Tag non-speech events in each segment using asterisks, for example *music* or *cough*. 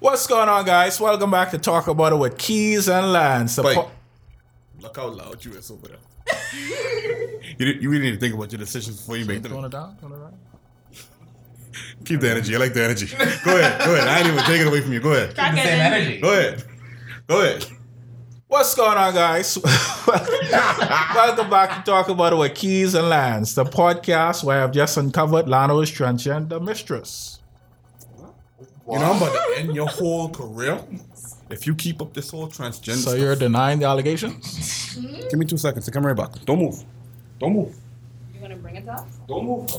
What's going on, guys? Welcome back to Talk About It with Keys and Lance. The Wait. po- Look how loud you is over there. you, did- you really need to think about your decisions before you make Tone them. it down, tone it down. Keep the energy. I like the energy. Go ahead. Go ahead. I ain't even taking it away from you. Go ahead. the same energy. Go ahead. Go ahead. What's going on, guys? *laughs* Welcome back to Talk About It with Keys and Lance, the podcast where I've just uncovered Lano's transgender mistress. You know, I'm about to end your whole career *laughs* if you keep up this whole transgender So stuff. you're denying the allegations? Give me two seconds to come right back. Don't move. Don't move. You want to bring it up? Don't move.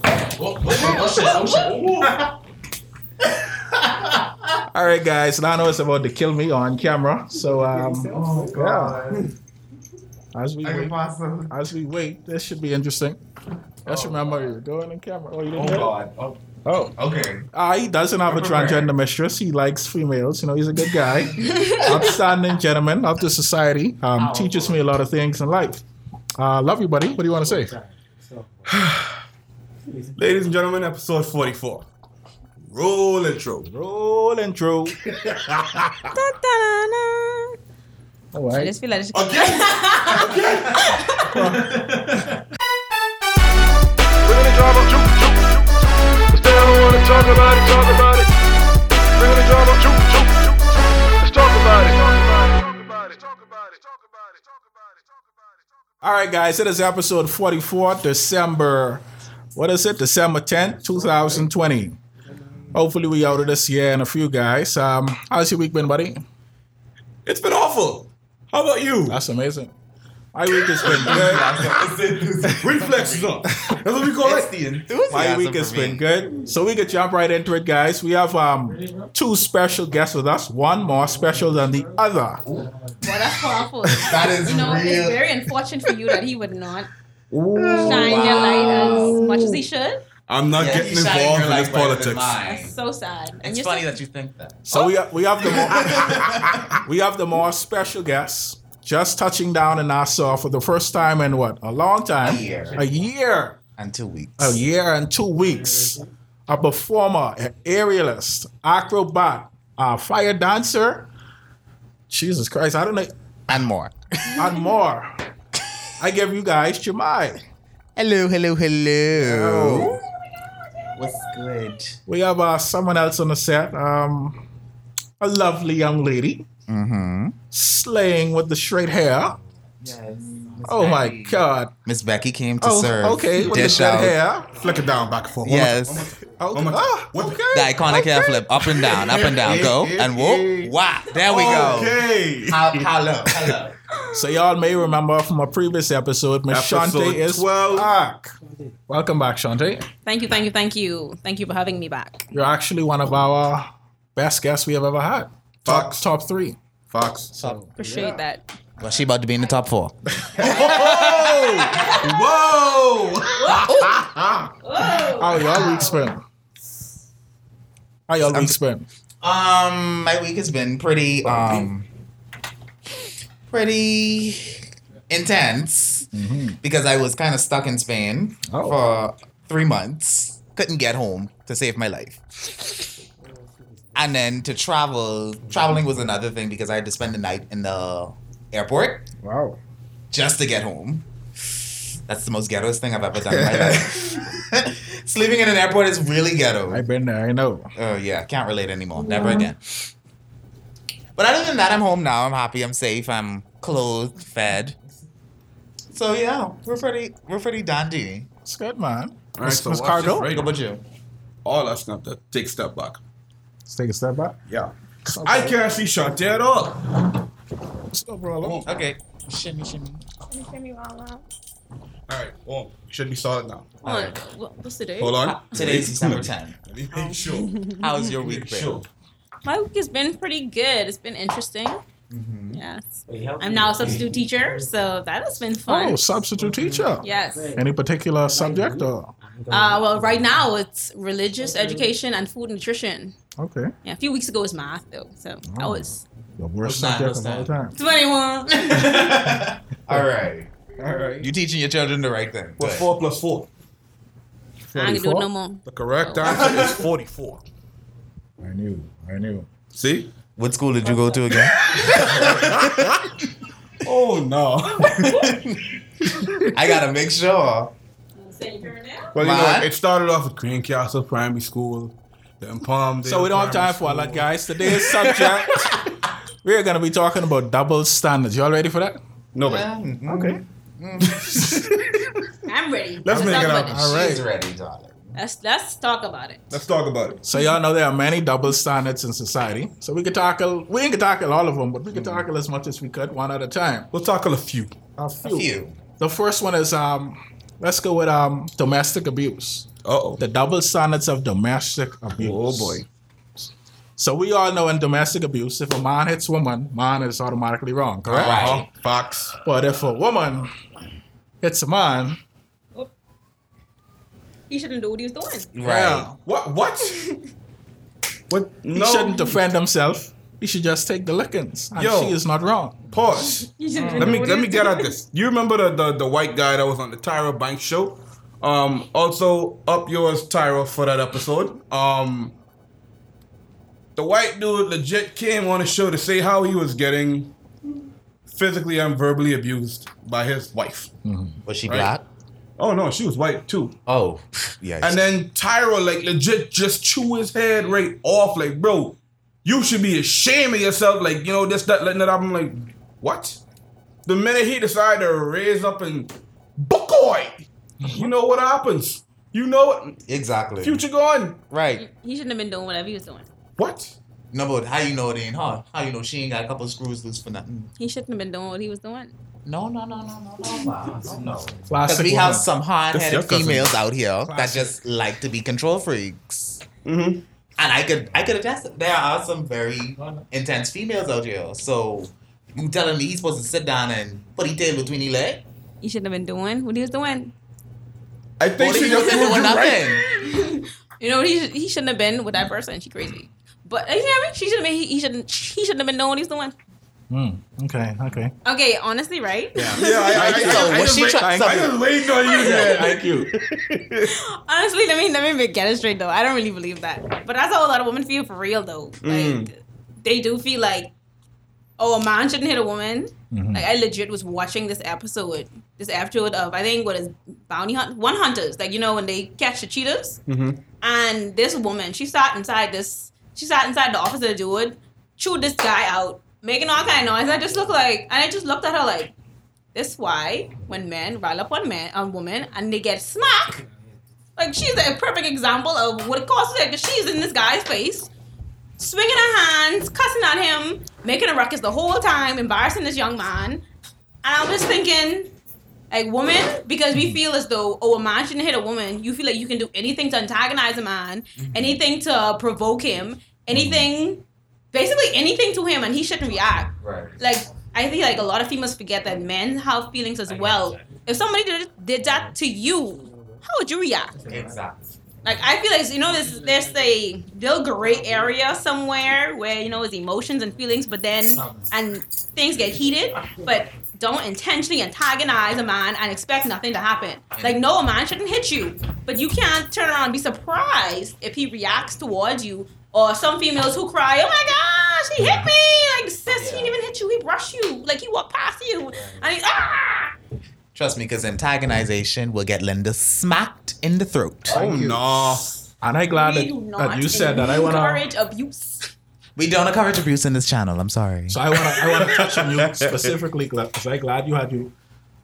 All right, guys. Lano is about to kill me on camera. So, um, yeah. As we wait, as we wait, this should be interesting. Just remember, you're going in camera. Oh, you didn't Oh get it? God. Oh, Oh, okay. Uh, he doesn't have a transgender mistress. He likes females. You know, he's a good guy. *laughs* Upstanding gentleman of the society. Um, teaches me a lot of things in life. Uh, love you, buddy. What do you want to say? *sighs* Ladies and gentlemen, episode 44. Roll intro. Rolling through. *laughs* All I just feel like it's Bring *laughs* talk about it, talk about it. Bring the drama, juke, juke, juke. Let's talk about it. Talk about it, talk about it, talk about it, talk about it, talk about it. All right, guys. It is episode 44, December, what is it? December 10th, 2020. Hopefully, we out of this year in a few, guys. Um, how's your week been, buddy? It's been awful. How about you? That's amazing. My week has been good. *laughs* Reflexes up. That's what we call It's it. the My week for has been good. So we can jump right into it, guys. We have um two special guests with us, one more special than the other. well, that's powerful. That is you know, real. it's very unfortunate for you that he would not shine your light as much as he should. I'm not Yeah, getting involved in light this politics. mine. That's so sad. And It's you're funny so- that you think that. So we we have the more *laughs* we have the more special guests just touching down in Nassau for the first time in what a long time, A year. a year, And two weeks. a year and two weeks. A performer, an aerialist, acrobat, a fire dancer. Jesus Christ, I don't know, And more. and more. I give you guys Jemai. Hello, hello, hello. Oh. What's good? We have uh, someone else on the set. Um, a lovely young lady, Mm-hmm. slaying with the straight hair. Yes. Oh my God! Miss Becky came to Oh, serve. okay, with Dish the out. hair. Flick it down back and forth. One more Yes. time. Okay. my- Ah, what- okay. The iconic hair flip. Up and down, up and down. Go. *laughs* And whoop. Wow. There we go. Okay. Hello. *laughs* Hello. So y'all may remember from a previous episode, Miss Shante is 12. back. Welcome back, Shante. Thank you, thank you, thank you. Thank you for having me back. You're actually one of our best guests we have ever had. Top, Fox. top three. Fox. Appreciate that. Well, she about to be in the top four. *laughs* Whoa! Whoa! How y'all week spent? How y'all week spent? Um, my week has been pretty um pretty intense because I was kind of stuck in Spain Oh. for three months. Couldn't get home to save my life. And then to travel, traveling was another thing because I had to spend the night in the airport Wow. just to get home. That's the most ghettoest thing I've ever done in my life. *laughs* Sleeping in an airport is really ghetto. I've been there, I know. Oh yeah, can't relate anymore. Never again. But other than that, I'm home now. I'm happy. I'm safe. I'm clothed, fed. So yeah, we're pretty we're pretty dandy. It's good, man. All right, Miss- so Miss watch Cargo? What about you? All us have to take a step back. Let's take a step back. Yeah. I can't see Shante at all. What's up, bro? Okay. Shimmy, shimmy. All right, boom. You should be solid now. Hold on. What- What's the date? Hold on. Today's December 10. Let me make sure. *laughs* How's your week been? Sure. My week has been pretty good. It's been interesting. Mm-hmm. Yes. I'm now a substitute teacher, so that has been fun. Oh, substitute teacher. Yes. Any particular subject or? Uh, well, right now it's religious education and food nutrition. Okay. Yeah, a few weeks ago it was math though, so I was The worst What's that? subject of all that? time. 21. *laughs* All right. All right. You teaching your children the right thing. What's Good. four plus four? I ain't do it no more. The correct answer is *laughs* 44. I knew. I knew. See? What school did you go to again? *laughs* Oh no. I gotta make sure. Well, you Man. know, it started off at Green Castle Primary School, then Palm. So we don't have time for all that, guys. Today's subject, *laughs* we're gonna be talking about double standards. Y'all ready for that? No, but mm-hmm. Okay. Mm-hmm. I'm ready. Let's make it about up. it. All right. She's ready, darling. Let's let's talk about it. let's talk about it. So y'all know there are many double standards in society. So we could tackle, we ain't gonna tackle all of them, but we could mm-hmm. tackle as much as we could, one at a time. We'll tackle a few. A A few. few. The first one is um, let's go with um, domestic abuse. Uh oh. The double standards of domestic abuse. Oh boy. So we all know in domestic abuse, if a man hits a woman, man is automatically wrong, correct? Right. Uh-huh. Fox. But if a woman hits a man, He shouldn't do what he was doing. Right. yeah, What? What? what? *laughs* he No. shouldn't defend himself. He should just take the lickings, and Yo. she is not wrong. Pause. *laughs* Let me let me get at this. You remember the, the the white guy that was on the Tyra Banks show? Um, also up yours, Tyra, for that episode. Um, the white dude legit came on the show to say how he was getting physically and verbally abused by his wife. Was she Right. black? Oh no, she was white too. Oh, *laughs* yeah. And then Tyra like legit just chew his head right off, like, bro, you should be ashamed of yourself. Like, you know, Just that, letting it up. I'm like, what? The minute he decided to raise up and buckoy, you know what happens. You know what? Exactly. Future gone. Right. He shouldn't have been doing whatever he was doing. What? No, but how you know it ain't hard? How you know she ain't got a couple screws loose for nothing? He shouldn't have been doing what he was doing. No, no, no, no, no, no, no. Because we have some hard-headed females out here Classic. that just like to be control freaks. Mm-hmm. And I could, I could attest. that There are some very intense females out here. So you telling me he's supposed to sit down and put his tail between his leg? He shouldn't have been doing what he was doing. I think Or she he just wasn't doing you right. nothing. You know, what he he shouldn't have been with that person. She crazy. But uh, you hear me? She should have been. He, he shouldn't. He shouldn't have been doing what he's doing. Hmm, okay, okay. Okay, honestly, right? Yeah, I, I, I, So I, I, was just she wait- I just waiting on you, man. Thank you. Honestly, let me let me get it straight though. I don't really believe that. But that's how a lot of women feel for real though. Mm. Like they do feel like, oh, a man shouldn't hit a woman. Mhm. Like I legit was watching this episode, this episode of I think what is bounty hunt one hunters. Like you know when they catch the cheaters, Mhm. and this woman she sat inside this she sat inside the office of the dude, chewed this guy out, making all kind of noise. I just looked like and I just looked at her like, this why when men rile up on man on woman and they get smacked. Like she's a perfect example of what it costs. Like she's in this guy's face, swinging her hands, cussing at him, making a ruckus the whole time, embarrassing this young man. And I was just thinking, like woman, because we feel as though oh a man shouldn't hit a woman. You feel like you can do anything to antagonize a man, mm-hmm. anything to provoke him, anything, basically anything to him, and he shouldn't react Right. like I think like a lot of females forget that men have feelings as well. If somebody did, did that to you, how would you react? Exactly. Like I feel like you know there's there's a little gray area somewhere where you know it's emotions and feelings, but then and things get heated, but don't intentionally antagonize a man and expect nothing to happen. Like no, a man shouldn't hit you, but you can't turn around and be surprised if he reacts towards you. Or some females who cry, "Oh my gosh, he hit me!" Like sis, he didn't even hit you. He brushed you. Like he walked past you, and he ah. Trust me, because antagonization will get Linda smacked in the throat. Oh no. And I'm glad that, that you said that. I wanna. encourage abuse. We don't encourage abuse in this channel. I'm sorry. So I wanna. I wanna touch on you specifically because I'm glad you had you.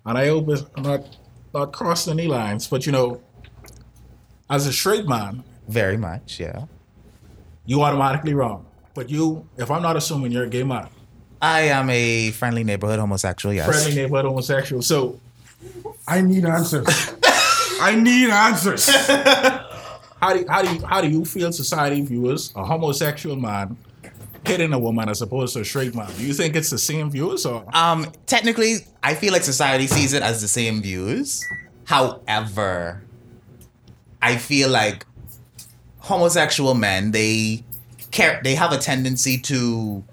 And I hope it's not not crossing any lines, but you know, as a straight man, Very much, yeah. You automatically wrong. But you, if I'm not assuming you're a gay man, I am a friendly neighborhood homosexual, yes. friendly neighborhood homosexual. So I need answers. *laughs* I need answers. *laughs* how do how do you, how do you feel society views a homosexual man hitting a woman as opposed to a straight man? Do you think it's the same views or? Um, technically, I feel like society sees it as the same views. However, I feel like homosexual men they care they have a tendency to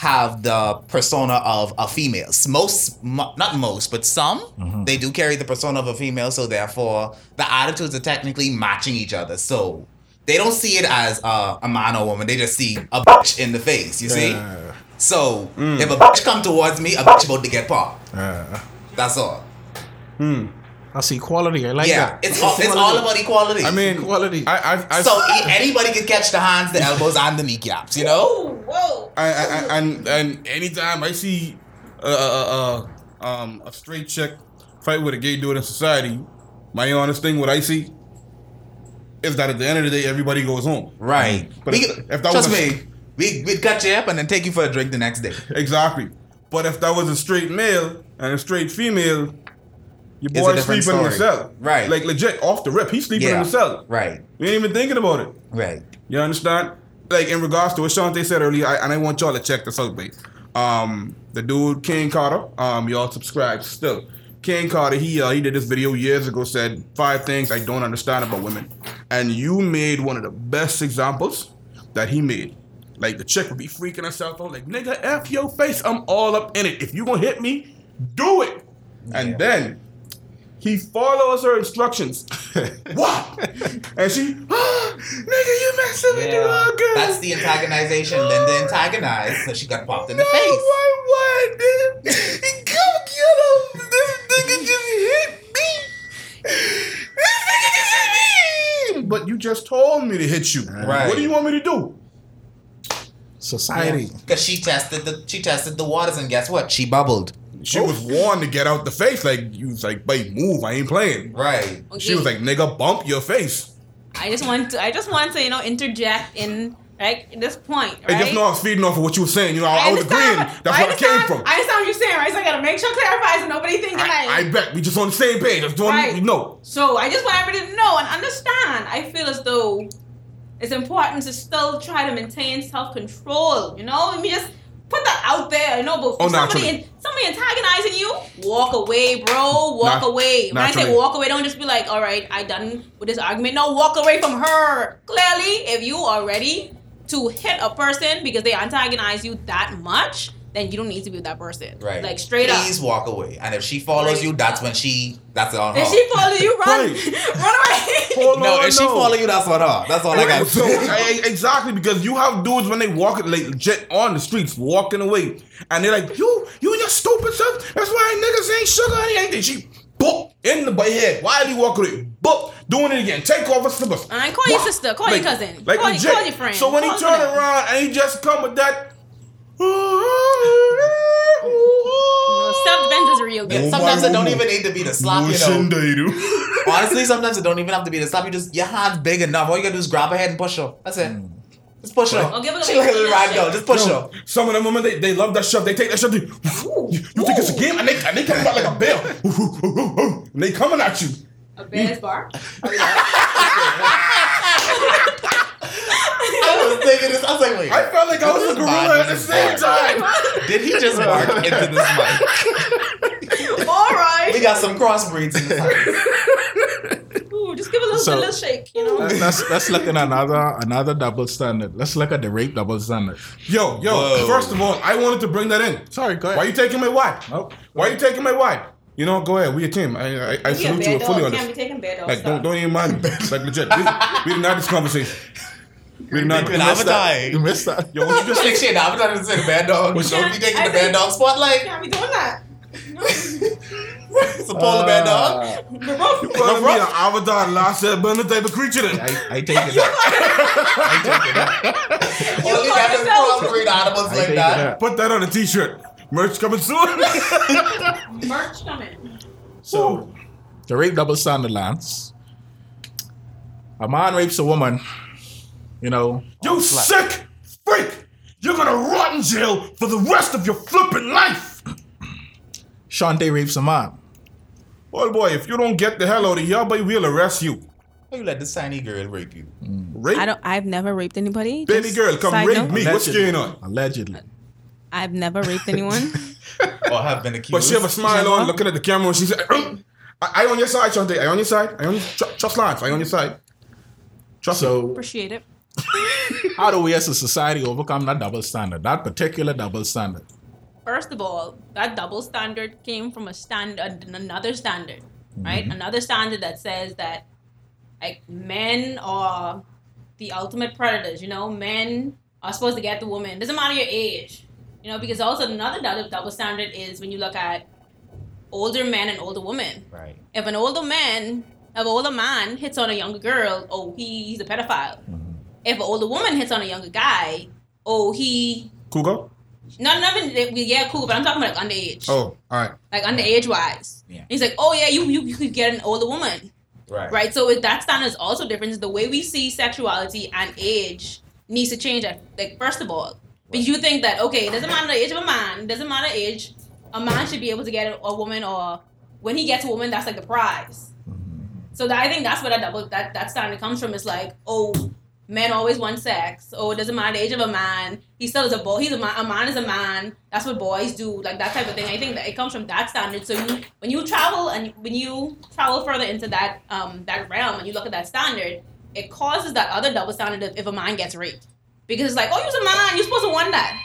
have the persona of a female. Most, not most, but some, they do carry the persona of a female. So therefore, the attitudes are technically matching each other. So they don't see it as uh, a man or woman. They just see a bitch in the face. You see. Yeah. So if a bitch come towards me, a bitch about to get popped. Yeah. That's all. That's equality. I like yeah, that. it's all, it's all about equality. I mean, Equality. I, I, I, so e- anybody can catch the hands, the elbows, and the kneecaps. You know. Oh, whoa. I, I, I, and and anytime I see uh, uh, uh, um, a straight chick fight with a gay dude in society, my honest thing, what I see, is that at the end of the day, everybody goes home. Right. But we, if- if that trust was a- me, we we'd cut you up and then take you for a drink the next day. Exactly. But if that was a straight male and a straight female, your boy different sleeping in the story. cell. Right. Like legit, off the rip, he's sleeping in the cell. Right. You ain't even thinking about it. Right. You understand? Like in regards to what Shante said earlier, I, and I want y'all to check this out, babe. Um, the dude King Carter, um, y'all subscribe still. King Carter, he uh, he did this video years ago, said five things I don't understand about women, and you made one of the best examples that he made. Like the chick would be freaking herself out, like nigga, f your face, I'm all up in it. If you gonna hit me, do it. And then he follows her instructions. *laughs* what? And she, ah, nigga, you messing with the wrong girl. That's the antagonization. Then the antagonized, so she got popped in the no, face. Why, why, nigga? Come get him. This nigga just hit me. This nigga just hit me. But you just told me to hit you. Right. What do you want me to do? Society. Because she tested the she tested the waters and guess what? She bubbled. She was warned to get out the face. Like, you was like, babe, move. I ain't playing. Right. She was like, nigga, bump your face. I just want to, I just want to, you know, interject in right at this point, right? I just know I was feeding off of what you were saying. You know, I, I was understand, agreeing. but- That's where I came understand- from. I understand what you're saying, right? So I gotta make sure clarify so nobody thinking I, like. I bet we just on the same page. That's doing Right. we know. so I just want everybody to know and understand. I feel as though it's important to still try to maintain self control. You know, let me just put that out there. You know, but Oh, somebody, naturally. somebody antagonizing you, walk away, bro. Walk away. When I say walk away, don't just be like, all right, I done with this argument. No, walk away from her. Clearly, if you are ready to hit a person because they antagonize you that much, then you don't need to be with that person. Right. Like straight Please up. Please walk away. And if she follows Like- you, that's when she that's on her. If she follows you, run, Right. *laughs* run away. Hold no, on, if she no. follow you, that's on her. That's all I got. so I- *laughs* exactly because you have dudes when they walk like legit on the streets walking away and they're like you you and your stupid stuff that's why niggas ain't sugar honey ain't they she boop in the butt head why did he walk away boop doing it again take off her slippers Alright, call your sister, call your cousin, like call- legit. call your friend, so when he turn around and he just come with that *laughs* Self defense is real good. Sometimes my it don't even need to be the slap, you know. *laughs* Honestly, sometimes it don't even have to be the slap. You just your hands big enough. All you gotta do is grab her head and push her. That's it. Hmm. Just push her. Or give her She a like a little little rag doll. Just push No, her. some of them women they, they love that shove. They take that shove. They, you, you think it's a game? And they and they come back like a bell. *laughs* and they coming at you. A bear's bar. I was thinking this. I was like, wait. I felt like I was a gorilla at the same time. Did he just bark into this mic? *laughs* All right. We got some crossbreeds in this house. Ooh, just give a little, So- a little shake, you know. Let's let's look at another another double standard. Let's look at the rape double standard. Yo, yo. Whoa. First of all, I wanted to bring that in. Sorry, go ahead. Why are you taking my wife? Nope. Why are you taking my wife? You know, go ahead. We a team. I I, I Be a salute bear you fully dog. on Can't this. taking bear Like, don't don't even mind *laughs* me. Like legit. We, we didn't have this conversation. We didn't You missed that. You missed that. Yo, what you just Like *laughs* shit, I'm trying to say the bad dog. What's Don't that? be taking I the bad dog spotlight. Can't be doing that. No. Support the bad dog. Uh, you calling me an avatar last Airbender type of creature then? I, I take it back. *laughs* You Only call got them yourself- crossbreed animals I like that. Put that on a t-shirt. Merch coming soon. *laughs* Merch coming. So, the rape double standard, Lance. A man rapes a woman, you know. You flat. sick freak! You're gonna rot in jail for the rest of your flipping life! Shante rapes a man. Well, boy, if you don't get the hell out of here, boy, we'll arrest you. Why you let this tiny girl rape you? Rape? I don't. I've never raped anybody. Baby girl, come rape note, me. What's Allegedly. going on? Allegedly. I've never raped anyone. *laughs* Or have been accused? But she have a smile on, looking at the camera, and she said, "Um, I, I on your side, Shante. I on your side. I on your, tr- trust life. I on your side. Trust me. So, Appreciate it. *laughs* how do we as a society overcome that double standard? That particular double standard. First of all, that double standard came from a standard, another standard, right? Another standard that says that like men are the ultimate predators. You know, men are supposed to get the woman. Doesn't matter your age. You know, because also another double, double standard is when you look at older men and older women. Right. If an older man, if an older man hits on a younger girl, oh, he, he's a pedophile. Mm-hmm. If an older woman hits on a younger guy, oh, he Cougar? not nothing. Yeah, cool, but I'm talking about like underage, Oh, all right. like underage wise. Yeah. He's like, oh yeah, you you, you could get an older woman, Right. right? So it, that standard is also different. The way we see sexuality and age needs to change. At, like first of all, because you think that okay, it doesn't matter the age of a man, it doesn't matter age, a man should be able to get a, a woman, or when he gets a woman, that's like the prize. So that, I think that's where that double that that standard comes from. It's like oh. Men always want sex. Oh, it doesn't matter the age of a man. He still is a boy. He's a man. A man is a man. That's what boys do. Like that type of thing. I think that it comes from that standard. So you, when you travel and when you travel further into that um that realm and you look at that standard, it causes that other double standard if, if a man gets raped, because it's like, oh, you're a man. You're supposed to want that.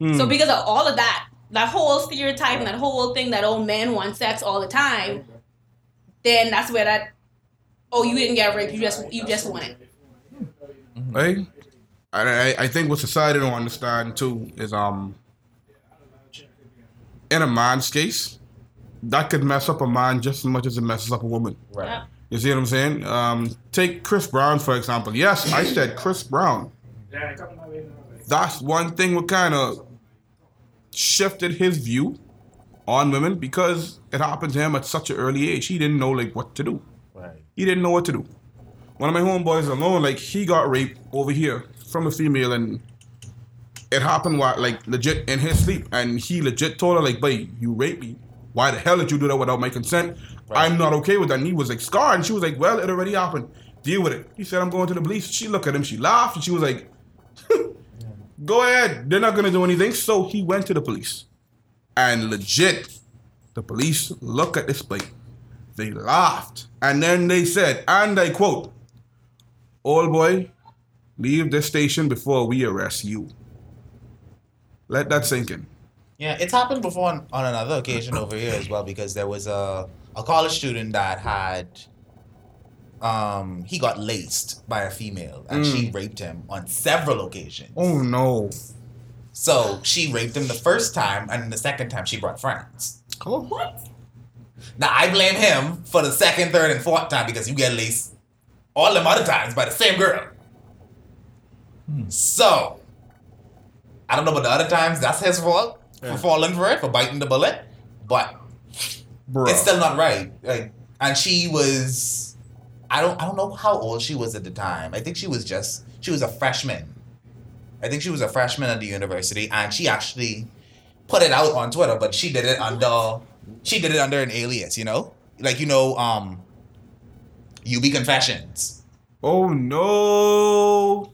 Hmm. So because of all of that, that whole stereotype and that whole thing that old men want sex all the time, then that's where that oh you didn't get raped, you just you just want it. Right? I, I, I think what society don't understand too is um in a man's case, that could mess up a man just as much as it messes up a woman. Right. Yeah. You see what I'm saying? Um, take Chris Brown for example. Yes, I said Chris Brown. That's one thing what kind of shifted his view on women because it happened to him at such an early age. He didn't know like what to do. Right. He didn't know what to do. One of my homeboys alone, like he got raped over here from a female, and it happened while like legit in his sleep, and he legit told her like, "Babe, you raped me. Why the hell did you do that without my consent? I'm not okay with that." And he was like scarred, and she was like, "Well, it already happened. Deal with it." He said, "I'm going to the police." She looked at him, she laughed, and she was like, *laughs* "Go ahead. They're not gonna do anything." So he went to the police, and legit, the police look at this plate. They laughed. And then they said, and I quote, Old boy, leave this station before we arrest you. Let that sink in. Yeah, it's happened before on, on another occasion over here as well because there was a a college student that had um he got laced by a female and she raped him on several occasions. Oh no. So she raped him the first time and the second time she brought friends. Oh. What? Now I blame him for the second, third, and fourth time because you get laced all them other times by the same girl. So I don't know about the other times. That's his fault for falling for it, for biting the bullet. But Bro. it's still not right. Like, and she was, I don't, I don't know how old she was at the time. I think she was just, she was a freshman. I think she was a freshman at the university, and she actually put it out on Twitter, but she did it under, she did it under an alias. You know, like you know, um, UB Confessions. oh no.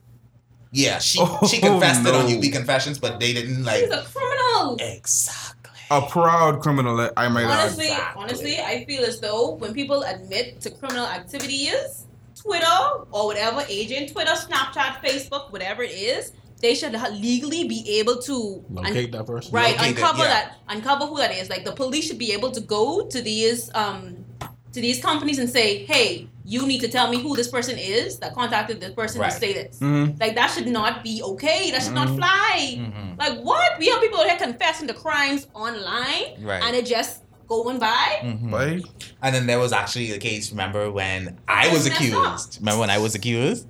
Yeah, she *laughs* Oh, she confessed it on. UB Confessions, but they didn't like He's a criminal. exactly. A proud criminal, I might add. Honestly, Exactly. honestly, I feel as though when people admit to criminal activities, Twitter or whatever agent, Twitter, Snapchat, Facebook, whatever it is, they should ha- legally be able to un- Locate that person. right Locate it, uncover yeah. that uncover who that is. Like the police should be able to go to these um to these companies and say, hey, you need to tell me who this person is that contacted this person Right. to say this. Mhm. Like that should not be okay. That should not Mhm. fly. Mhm. Like what? We have people out here confessing to crimes online, Right. and it just going by. Mhm. Right? And then there was actually a case. Remember when I was That's messed up. accused? Remember when I was accused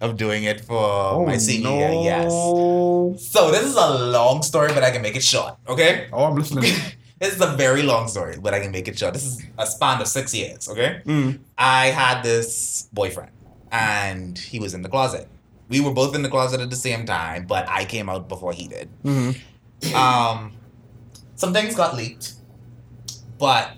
of doing it for Oh my senior no. year? Yes. So this is a long story, but I can make it short. Okay. Oh, I'm listening. *laughs* This is a very long story, but I can make it short. This is a span of six years. Okay. Mm. I had this boyfriend, and he was in the closet. We were both in the closet at the same time, but I came out before he did. Mhm. Um, some things got leaked, but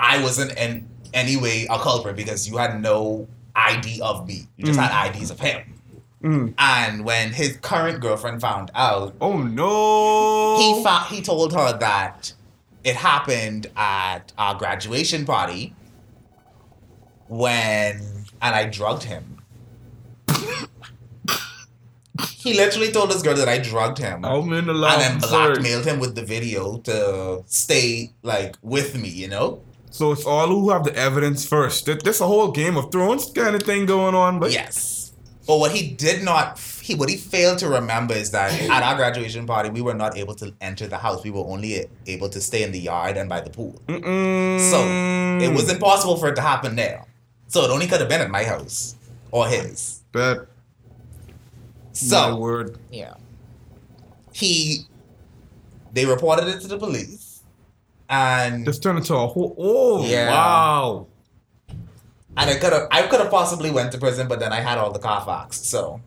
I wasn't in any way a culprit because you had no ID of me. You just Mm. had IDs of him. Mm. And when his current girlfriend found out, Oh no. he he told her that it happened at our graduation party when and I drugged him. he literally told this girl that I drugged him I'm in the and then blackmailed him with the video to stay like with me, you know? So it's all who have the evidence first. Th- This a whole Game of Thrones kind of thing going on, but Yes. But what he did not, he what he failed to remember is that at our graduation party, we were not able to enter the house. We were only able to stay in the yard and by the pool. Mm-mm. So it was impossible for it to happen there. So it only could have been at my house or his. Bet. My So word. yeah, he they reported it to the police, and This turned into a whole. Oh Yeah. wow. and I could have I could have possibly went to prison, but then I had all the Carfax. So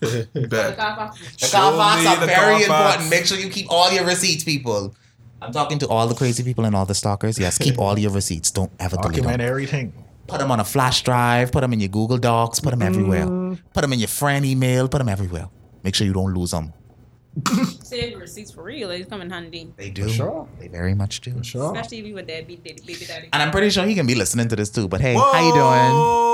Bet. the Show Carfax me are the very Carfax. important. Make sure you keep all your receipts, people. I'm talking to all the crazy people and all the stalkers. Yes, keep all your receipts. Don't ever delete them. Document everything. Put them on a flash drive. Put them in your Google Docs. Put them everywhere. Mm. Put them in your friend email. Put them everywhere. Make sure you don't lose them. *laughs* Save receipts for real. They come in handy. They do. sure. They very much do. For sure. Especially if you were deadbeat baby, baby daddy. And I'm pretty sure he can be listening to this too. But hey, how you doing?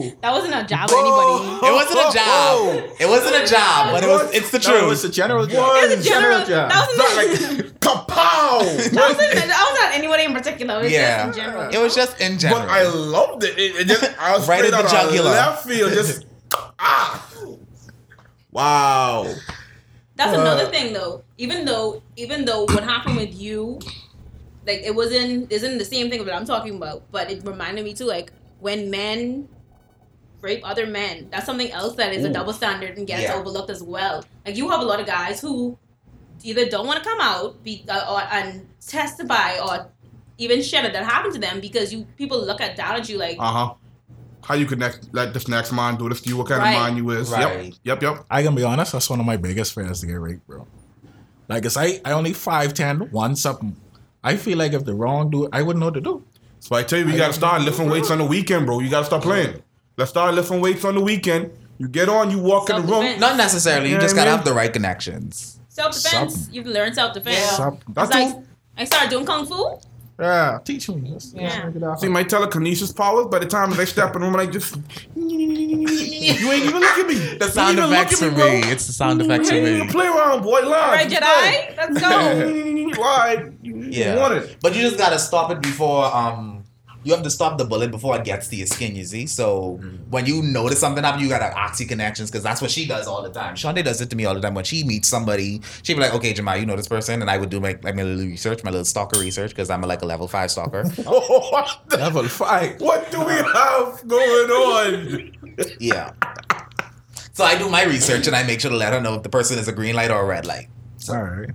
Doing? That wasn't a job for anybody. It wasn't a job. It wasn't a job, but it was. It's the No, it's truth. a general job. What? It was a general. job. That wasn't. Like, *laughs* kapow! That wasn't, that was not anybody in particular. It was Yeah, just in general. it was just in general. But I loved it. It, it just *laughs* I was Right straight in the out of jugular. left field. Just *laughs* ah. Wow. That's Uh, another thing though. Even though even though what happened with you, like it wasn't isn't the same thing that I'm talking about, but it reminded me too, like when men rape other men, that's something else that is a double standard and gets Yeah. overlooked as well. Like you have a lot of guys who either don't want to come out be, uh, or and testify or even share that that happened to them because you people look at down at you like Uh huh. How you connect? Let this next man do this to you? What kind Right. of man you is? Right. Yep. Yep. Yep. I can be honest, that's one of my biggest fears to get raped, bro. Like, cause I, I only 5'10", one something. I feel like if the wrong dude, I wouldn't know what to do. So I tell you, we gotta start lifting weights on the weekend, bro. You gotta stop playing. Let's start lifting weights on the weekend. You get on, you walk in the room. Not necessarily. You Yeah, just gotta have the right connections. self defense. Something. You've learned self defense. Yeah. Something. That's like all. I started doing kung fu. Yeah, teach me. Let's, let's Yeah. make it out. See my telekinesis powers. By the time they step in the room, like just *laughs* you ain't even look at me. The sound You ain't even effects look for me. bro. It's the sound effects for me. even play around, boy. Live. All right, Jedi, let's go. *laughs* Live. You Yeah. want it. But you just gotta stop it before um you have to stop the bullet before it gets to your skin, you see? So mm-hmm. when you notice something happen, you gotta oxy connections because that's what she does all the time. Shonda does it to me all the time. When she meets somebody, she'd be like, okay, Jamal, you know this person? And I would do my like my little research, my little stalker research, because I'm like a level five stalker. *laughs* *laughs* Oh, Level five. what do we have going on? *laughs* yeah. So I do my research and I make sure to let her know if the person is a green light or a red light. All right.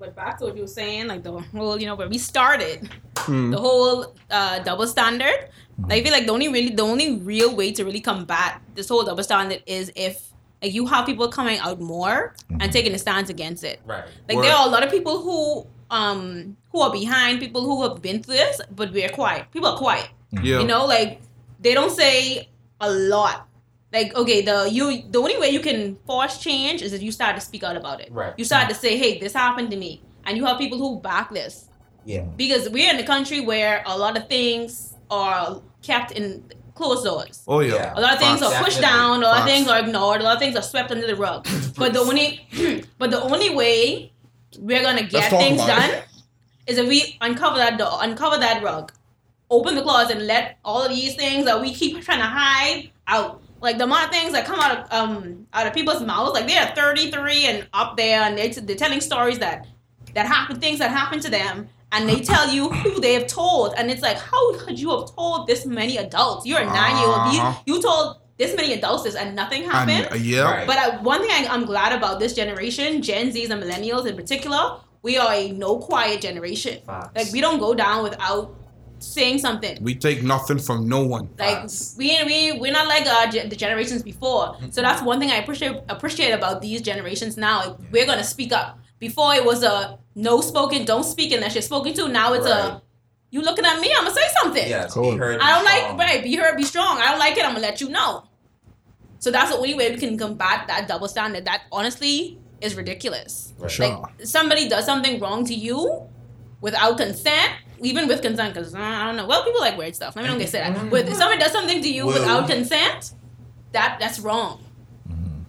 But back to what you were saying, like the whole, you know, where we started, Hmm. the whole uh, double standard. I feel like the only really, the only real way to really combat this whole double standard is if like you have people coming out more and taking a stance against it. Right. Like Word. there are a lot of people who um who are behind people who have been through this, but we're quiet. People are quiet. Yeah. You know, like they don't say a lot. Like okay, the you the only way you can force change is if you start to speak out about it. Right. You start to say, "Hey, this happened to me," and you have people who back this Yeah. because we're in a country where a lot of things are kept in closed doors. Oh yeah. Yeah. A lot of things Facts. are pushed Definitely. down. A lot of things are ignored. A lot of things are swept under the rug. *laughs* but the only, *clears throat* but the only way we're gonna get things done it. is if we uncover that door, uncover that rug, open the closet, and let all of these things that we keep trying to hide out. Like the amount of things that come out of um out of people's mouths, like they are 33 and up there, and they're, they're telling stories that that happen, things that happen to them, and they tell you who they have told, and it's like, how could you have told this many adults? You're a nine year old. Uh-huh. You, you told this many adults this, and nothing happened. And, uh, yeah. Right. But I, one thing I, I'm glad about this generation, Gen Zs and millennials in particular, we are a no quiet generation. Facts. Like we don't go down without saying something. We take nothing from no one. Like Facts. we we we're not like uh, the generations before. So that's one thing I appreciate appreciate about these generations now. Like, We're gonna speak up. Before it was a no spoken, don't speak unless you're spoken to. Now it's Right. a you looking at me, I'm gonna say something. Yeah, Cool. Be heard, I don't be like strong. right. Be heard, be strong. I don't like it. I'm gonna let you know. So that's the only way we can combat that double standard. That honestly is ridiculous. Right. Sure. Like somebody does something wrong to you without consent, even with consent, because uh, I don't know. Well, people like weird stuff. Let me don't get said that. Mm-hmm. With if somebody does something to you Well- without consent, that that's wrong. Mm-hmm.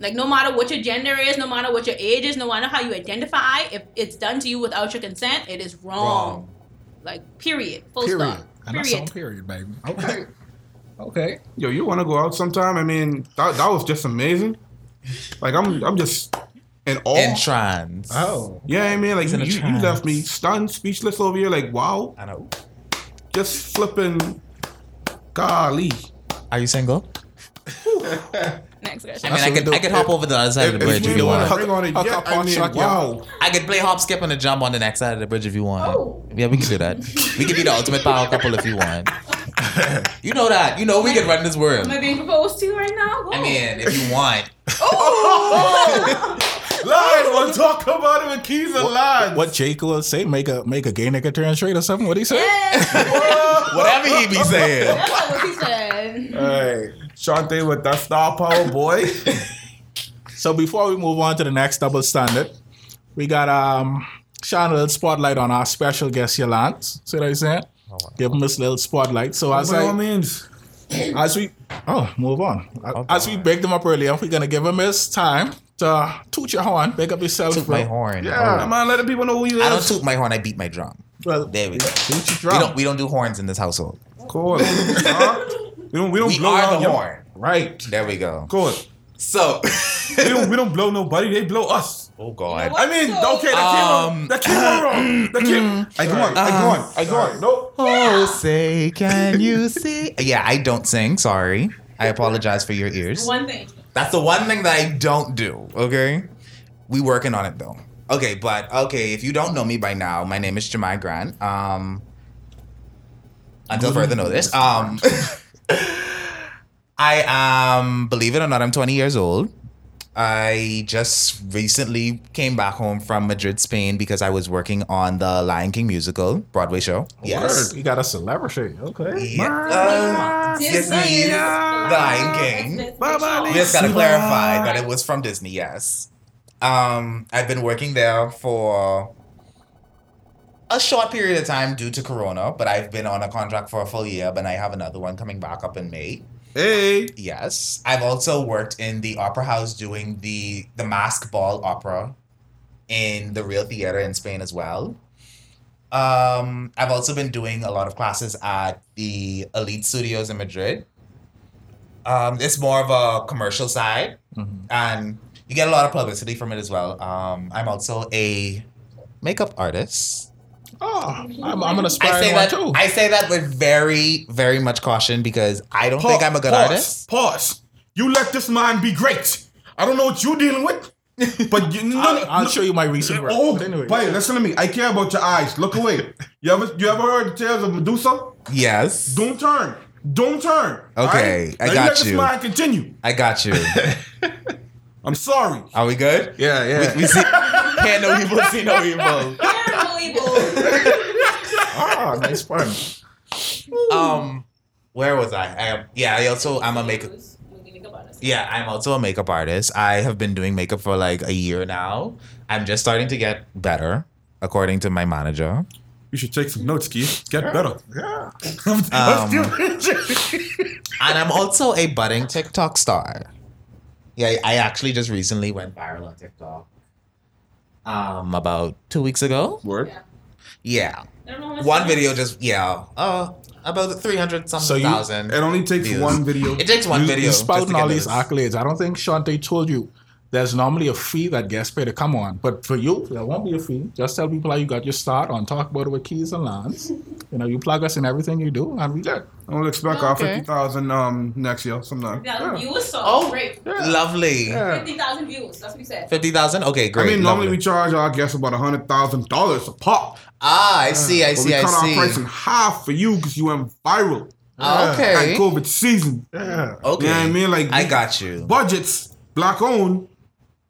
Like no matter what your gender is, no matter what your age is, no matter how you identify, if it's done to you without your consent, it is wrong. Wrong. Like period. Full Period. stop. And that's Period. on period, baby. *laughs* Okay. Okay. Yo, you want to go out sometime? I mean, that, that was just amazing. Like I'm I'm just in all In trance. Oh. yeah, I mean, like you, you, you left me stunned, speechless over here. Like wow, I know. just flipping. Golly. Are you single? *laughs* Next question. I question. mean, I what could, I do. could hop over the other side of the bridge if you ain't wanna want. bring on it Hook yet, up I on mean, track, wow. I could play hop, skip, and a jump on the next side of the bridge if you want. Oh. Yeah, we can do that. We could be the ultimate power couple if you want. *laughs* You know that. You know we could run this world. Am I being proposed to right now? Go. I mean, if you want. Oh! *laughs* Lies, we'll talk about it with keys and lies. What Jake will say? Make a make a gay nigga turn straight or something? What he say? Yeah, *laughs* Whatever he be saying. that's not what he said. Hey, Shante with that star power, boy. *laughs* So before we move on to the next double standard, we got um shine a little spotlight on our special guest Yolande. See what I'm saying? Give him this little spotlight. So as By all I means. as we oh move on. As we begged him up earlier, we're gonna give him his time to toot your horn, big up yourself. Toot bro. my horn. Yeah. Come on, letting people know who you I don't toot my horn. I beat my drum. Well, There we go. toot your We don't. We don't do horns in this household. Cool. Huh? We don't. We don't We blow are out the your- horn. right. There we go. Cool. So. *laughs* We don't. We don't blow nobody. They blow us. oh God. I mean, So- okay, that Um, came out. That came out wrong. *laughs* That came. I go on. I go on. I go on. No. *laughs* Oh, say, can you see? Yeah, I don't sing. Sorry. I apologize for your ears. One thing. That's the one thing that I don't do. Okay, we working on it though. Okay, but okay, if you don't know me by now, my name is Jemai Grant. Um, until further notice, um, *laughs* I am, believe it or not, I'm 20 years old. I just recently came back home from Madrid, Spain, because I was working on the Lion King musical Broadway show. Yes. You got a celebrity. Okay. Yeah. Uh, Disney, The Lion King. We just gotta clarify that it was from Disney, yes. Um, I've been working there for a short period of time due to Corona, but I've been on a contract for a full year, but I have another one coming back up in May. Hey. Yes. I've also worked in the opera house doing the the mask ball opera in the Real Theater in Spain as well. Um, I've also been doing a lot of classes at the Elite Studios in Madrid. Um, it's more of a commercial side, and you get a lot of publicity from it as well. Um, I'm also a makeup artist. Oh, I'm, I'm an I aspiring say one that too. I say that with very, very much caution because I don't think I'm a good pause, artist. Pause. You let this man be great. I don't know what you're dealing with, but you, no, *laughs* I'll, no, I'll no- show you my recent work. Oh, But anyway, wait, listen to me. I care about your eyes. Look away. You ever, you ever heard the tales of Medusa? Yes. Don't turn. Don't turn. Okay, alright? I Now got let this you. man continue. I got you. *laughs* I'm sorry. Are we good? yeah, yeah. We see, *laughs* can't no evil, see no evil. Ah, nice pun. Um, where was I? I yeah, I also I'm a makeup. Yeah, I'm also a makeup artist. I have been doing makeup for like a year now. I'm just starting to get better, according to my manager. You should take some notes, Keith. Get better. Yeah. *laughs* Um, And I'm also a budding TikTok star. Yeah, I actually just recently went viral on TikTok. Um, about two weeks ago. Word. Yeah, one video just yeah. Uh, about three hundred something So you- thousand. It only takes Views. one video. It takes one you, video. You just to spouting all these accolades. I don't think Shante told you there's normally a fee that guests pay to come on. But for you, there won't be a fee. Just tell people how you got your start on Talk About It with Keys and Lance. You know, you plug us in everything you do, and we good. I'll expect our fifty thousand um next year sometime. Yeah, views, so Oh. great. Lovely. Yeah. 50,000 views, that's what we said. Fifty thousand. Okay, great. I mean, normally lovely. we charge our guests about a hundred thousand dollars a pop. ah, I see. I But see. we I cut our price in half for you because you went viral. Okay. And COVID season. Yeah. Okay. You know what I mean? Like I got you. budgets, black owned.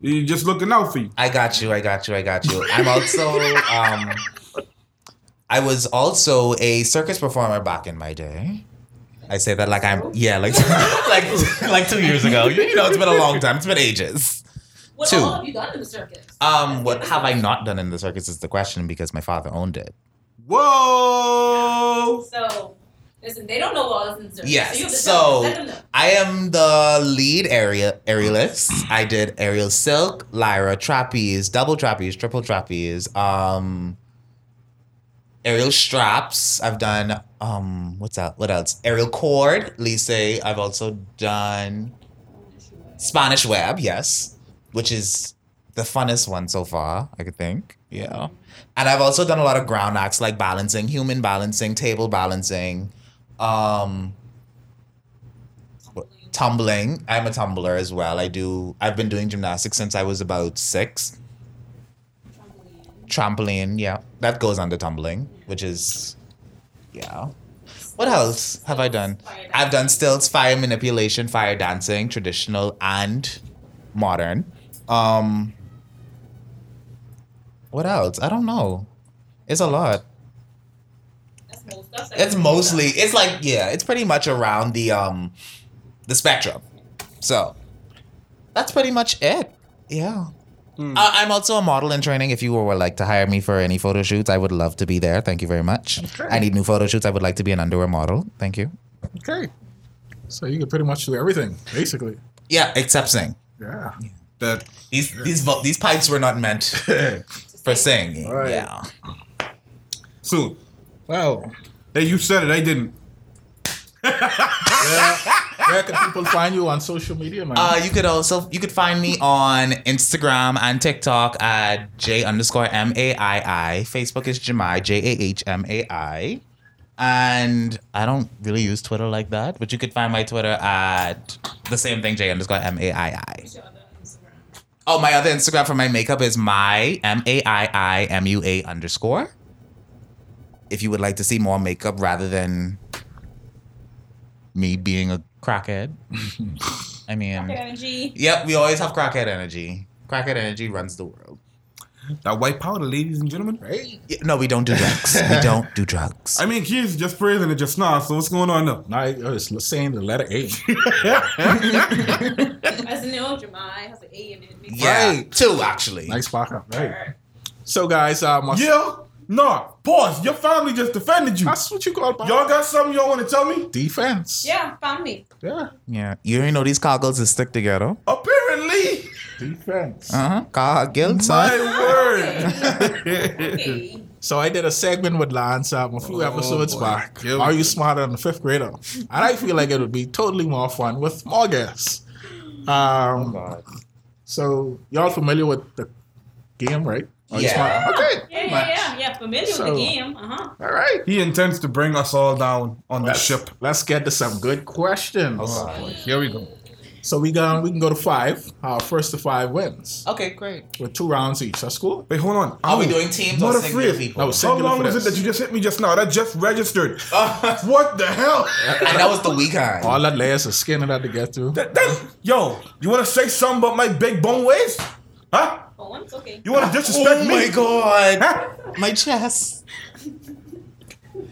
You just looking out for you. I got you. I got you. I got you. I'm also um I was also a circus performer back in my day. I say that like I'm yeah, like *laughs* like like two years ago. You, you know, it's been a long time. It's been ages. What Two. all have you done in the circus? Um, what have I not done in the circus is the question because my father owned it. Whoa! So, listen, they don't know what all is in the you have to Yes. them. So Let them. I am the lead area aerialist. I did aerial silk, lyra, trapeze, double trapeze, triple trapeze. Um aerial straps. I've done um what's that? What else? Aerial corde lisse. I've also done Spanish web, yes, which is the funnest one so far, I could think. Yeah. And I've also done a lot of ground acts like balancing, human balancing, table balancing, um tumbling. I'm a tumbler as well. I do I've been doing gymnastics since I was about 6 trampoline yeah. That goes under tumbling which is yeah. What else have i done? I've done stilts fire manipulation fire dancing traditional and modern. Um what else? I don't know. It's a lot That's most stuff. it's mostly it's like yeah it's pretty much around the um the spectrum so that's pretty much it yeah uh, i'm also a model in training if you were like to hire me for any photo shoots i would love to be there thank you very much Okay. i need new photo shoots i would like to be an underwear model thank you Okay. So you can pretty much do everything, basically. yeah except sing Yeah. That these these vo- these pipes were not meant *laughs* for singing Right. yeah soon. Well, Hey, you said it. I didn't. where, where can people find you on social media, man? Uh, you could also you could find me on Instagram and TikTok at J underscore M A I I. Facebook is Jamai J A H M A I. And I don't really use Twitter like that, but you could find my Twitter at the same thing J underscore M A I I. Oh, my other Instagram for my makeup is my M A I I M U A underscore. If you would like to see more makeup rather than me being a crackhead, *laughs* I mean. energy. Yep, we always have crackhead energy. Crackhead energy runs the world. That white powder, ladies and gentlemen. hey. Yeah, no, we don't do drugs. we *laughs* don't do drugs. I mean, kids just praising it just now. So what's going on now? No, I was saying the letter A. *laughs* As in know, Jemai has an A in it. Makes yeah, Right. two actually. nice pocket. Right. So, guys, um, Yeah. Nah. Pause. Your family just defended you. that's what you call Y'all got something y'all want to tell me? defense. Yeah, family. Yeah. Yeah, you already know these cargos is stick together. Apparently. Defense. Uh huh. Cargill, My son. word. *laughs* Okay. So I did a segment with Lance um, a few episodes boy. back. Here we Are you smarter than a fifth grader? And I feel like it would be totally more fun with more guests. Um, so y'all familiar with the game, right? Are you Yeah. smart? Okay. Yeah, yeah, yeah, yeah. Familiar So- with the game. Uh huh. All right. he intends to bring us all down on the Let's, ship. let's get to some good questions. Here we go. So we go. We can go to five. Our first to five wins Okay, great. with two rounds each. That's cool. Wait, hold on. Are we Oh, doing teams or Mother singular freak. people? No, How long for was it that you just hit me just now? That just registered. *laughs* what the hell? and that was the weekend. All that layers of skin that to get through. That- that- yo, you want to say something about my big bone waist? Huh? For okay. You want to disrespect Oh me? Oh my god, my chest.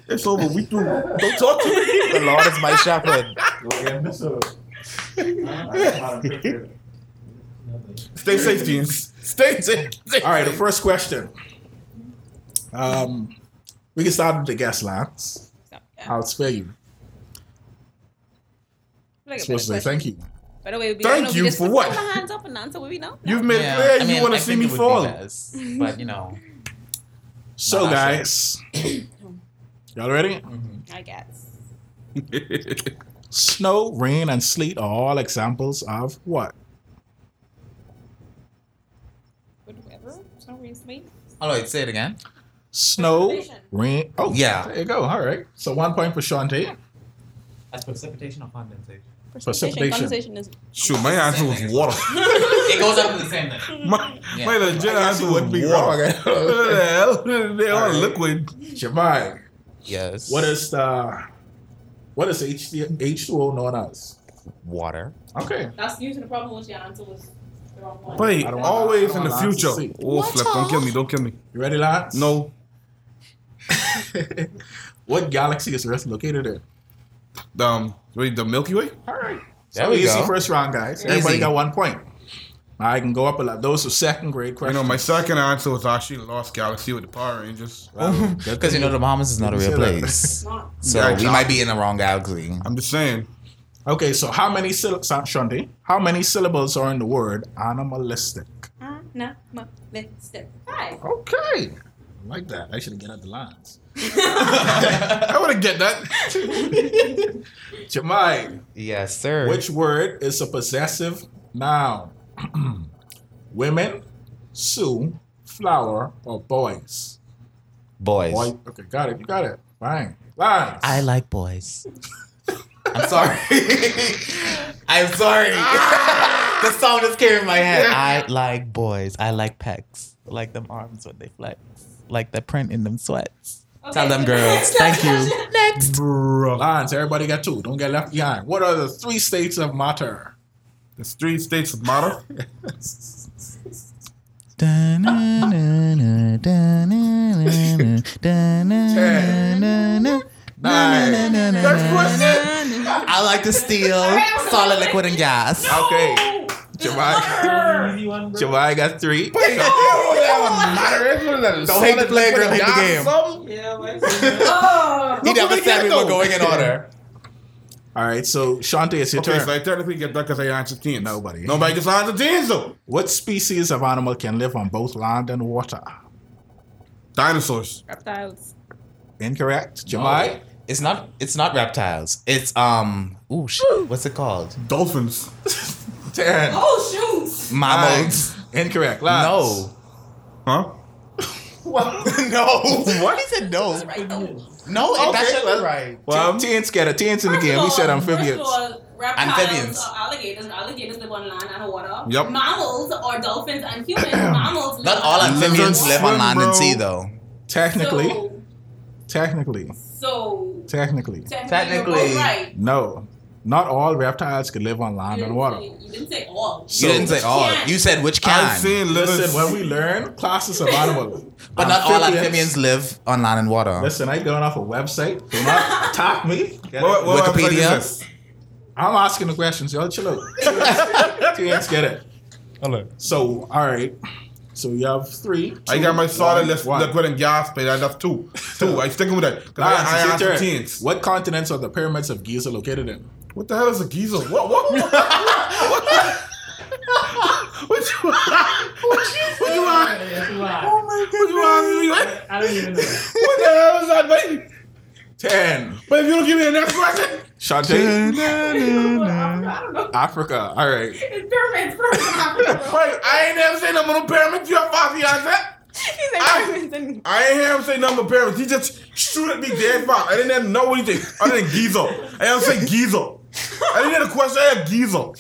It's over. We through. Don't talk to me. The Lord is my shepherd. Stay safe, teens. Stay safe. All right, the first question. Um, we can start with the guest Lance. I'll spare you. Like Supposed to say thank you. Question. By the way, we Thank you for what? hands up and answer what we know. You've made Yeah, clear I you want to see me it would be fall. best, but you know, *laughs* So, Nah, guys, *coughs* y'all ready? Mm-hmm. I guess. *laughs* Snow, rain, and sleet are all examples of what? Whatever. Some reason. all right, oh, say it again. Snow, rain. Oh, Yeah. There you go. All right. So one point for Shante. That's precipitation or condensation. Precipitation. Conversation is. Shoot, my answer was *laughs* water. it goes up to the same thing. My, Yeah. my legit answer was wouldn't be water. wrong. *laughs* The hell? *laughs* They are Alright. liquid. Shabbai, Yes. what is the what is H H two O known as? water? Okay. That's usually the problem with your answer was the wrong one. Wait, I don't always in the future. to see. Oh, flip! Don't kill me! Don't kill me! You ready, Lance? No, what galaxy is Earth located in? Um, wait, the Milky Way. All right. There so we easy go. first round, guys. Everybody got one point. I can go up a lot. Those are second grade questions. You questions. know, my second answer was actually Lost Galaxy with the Power Rangers. Because *laughs* you know the Bahamas is not a real place, *laughs* so we might be in the wrong galaxy. I'm just saying. Okay, so how many syllables, Shanti? How many syllables are in the word animalistic? Animalistic. Five. Okay. Like that. I should get at the lines. *laughs* I want to get that. Jamai, Yes, sir. which word is a possessive noun? *clears throat* Women, Sue, flower, or boys? boys? Boy, okay, got it. You got it. Fine. Lines. I like boys. *laughs* I'm sorry. *laughs* I'm sorry. the song just came in my head. I like boys. I like pecs. I like them arms when they flex. Like the print in them sweats. Tell them girls. Thank you. *laughs* Next. Lines. Everybody got two. Don't get left behind. What are the three states of matter? The three states of matter. Nine. *laughs* I like to steal solid liquid and gas. Okay. Jamai. Jamai got three. Don't hate the player, girl, hate the game. He never said we were going in order. *laughs* All right. So Shante, it's your Okay, turn. so I technically get that because I answered teens. Nobody. Nobody gets answered teens though. What species of animal can live on both land and water? Dinosaurs. Reptiles. Incorrect. Jamai. It's not. It's not reptiles. It's um. Ooh, sh- what's it called? Dolphins. *laughs* Ten. Oh shoot! Mammals. Nine. Incorrect. Lance. No. Huh? *laughs* *laughs* no. What? He said no. No, Okay, that shit well- was right. Well, teens get a teens in the game. We said amphibians. All, Amphibians. are alligators. Alligators live on land and water. Yep. Mammals are dolphins and *clears throat* humans. Mammals live Not all amphibians live on land and sea, though. Technically, So, technically, so technically, technically, Technically. you're both right. no. Not all reptiles can live on land and water. say, you didn't say all. So- you didn't say all. Can. You said which I've can. seen lizards. Listen, when we learn classes of animals, *laughs* But not all amphibians live on land and water. Listen, I going off a website. Do not *laughs* attack me. Get What, it? what Wikipedia? I'm asking the questions. Y'all chill out. *laughs* Teens get it. Hello. So, all right. So you have three. I got my solid one, list, one. liquid and gas, but that's two. Two. I'm sticking with that. Lance, I, I it's your teens. What continents are the pyramids of Giza located in? What the hell is a geezer? What? What? what? *laughs* *laughs* What you want? What you want? Oh my What you want? I don't even know. What the hell is that, baby? Ten. But if you don't give me the next question, Shante. *laughs* I don't know. Africa. All right. It's pyramids. Pyramids in Africa. wait, I ain't never say nothing about no pyramids. You have five years that? He said I- pyramids in I ain't hear him say nothing about pyramids. He just shoot at me dead fast. I didn't even know what he did. other than Giza. I didn't say Giza. I didn't hear the question. I had Giza.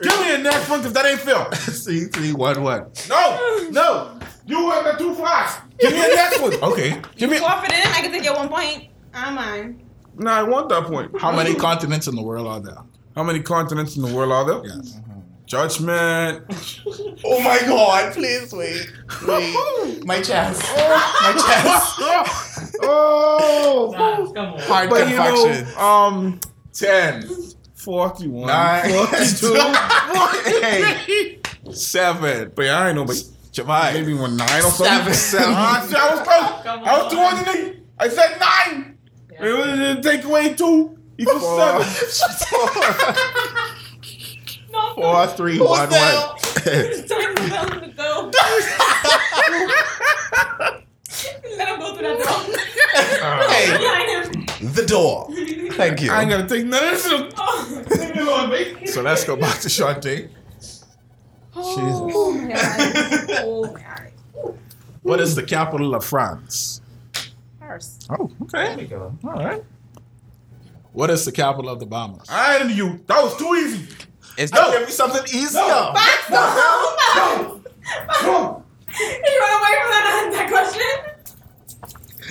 *laughs* Give me a next one because that ain't fair. *laughs* See, three, one, one. No, no. You went the too fast. Give me a next one. *laughs* Okay. Give me. Forfeited. I can take your one point. I'm mine. Nah, I want that point. How many continents in the world are there? How many continents in the world are there? Yes. Judgment. Oh my god, please wait. Wait. My chest. My chest. oh. Nah, come on. Hard But you know, um, Ten. 41. Nine. 42. *laughs* Eight. Seven. But yeah, I ain't know, but Jamai. maybe one nine or something. Seven. Seven. *laughs* See, I was close. Come I was on. 200. I said nine. It was take away two equals Four. seven. *laughs* No. Four, three, one, one. that? It's time for them to go. Let him go through that door. Hey, Behind him. The door. Thank you. I ain't gonna take none of this. shit. Oh. Leave me alone, baby. So let's go back to Shante. Oh my god. Oh god. What is the capital of France? Paris. Oh, okay. All right. What is the capital of the Bahamas? I ain't into you. That was too easy. It's No, give me something easier. No. No. No. *laughs* You run away from that, that question?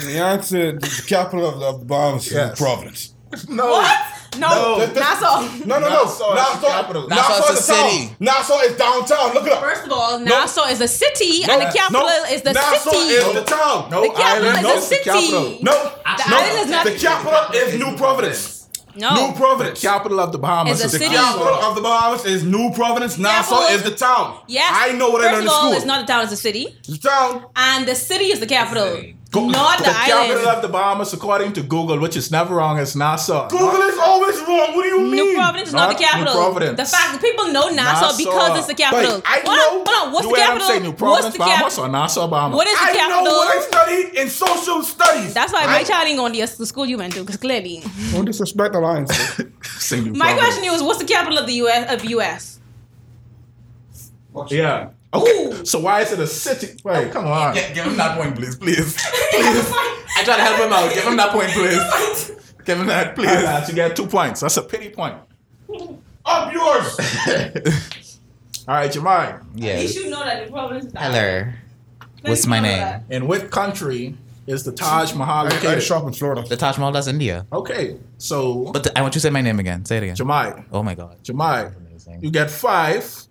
The answer, the capital of, of the Bahamas Yes. is Providence. *laughs* No. What? No. No. Nassau. No, no, no. Nassau is the capital. Nassau is is the the town. city. Nassau is downtown. Look it up. First of all, Nassau is a city, and the capital no. is the Nassau city. is the town. No, The capital island. is No, a the city. capital. No, The no. island is not- The capital is New Providence. no. New Providence. Capital of the Bahamas Is a is the city. capital capital. of the Bahamas is New Providence. Nassau Capital- is the town. Yes. I know what I First of all, it's not a town; it's a city, the town. and the city is the capital. Not *laughs* the, The capital of the Bahamas, according to Google, which is never wrong, is Nassau. Google is always wrong. What do you mean? New? Providence is not, Not the capital. New Providence. The fact that people know Nassau, Nassau. because it's the capital. Wait, I hold on, know- hold on. What's the hear what I'm capital? saying? New What's Providence, the Bahamas, capital? or Nassau, Bahamas? What is the I capital? know what I studied in social studies. That's why my child ain't going to the school you went to, because clearly. Don't disrespect the Lions. *laughs* Say New My Providence. question is, what's the capital of the U.S. of U.S.? Yeah. Okay. So why is it a city? Wait, come on. Yeah, give him that point, please, please, *laughs* please. I try to help him out. Give him that point, please. Give him that, please. All right, you get two points. That's a pity point. Up yours. *laughs* All right, Jemai. You should know that the problem is the Hello. What's my name? In what country is the Taj Mahal I, I located? shop in Florida. The Taj Mahal, that's India. Okay, so But the- I want you to say my name again. Say it again. Jemai, Oh my God. Jemai, you get five.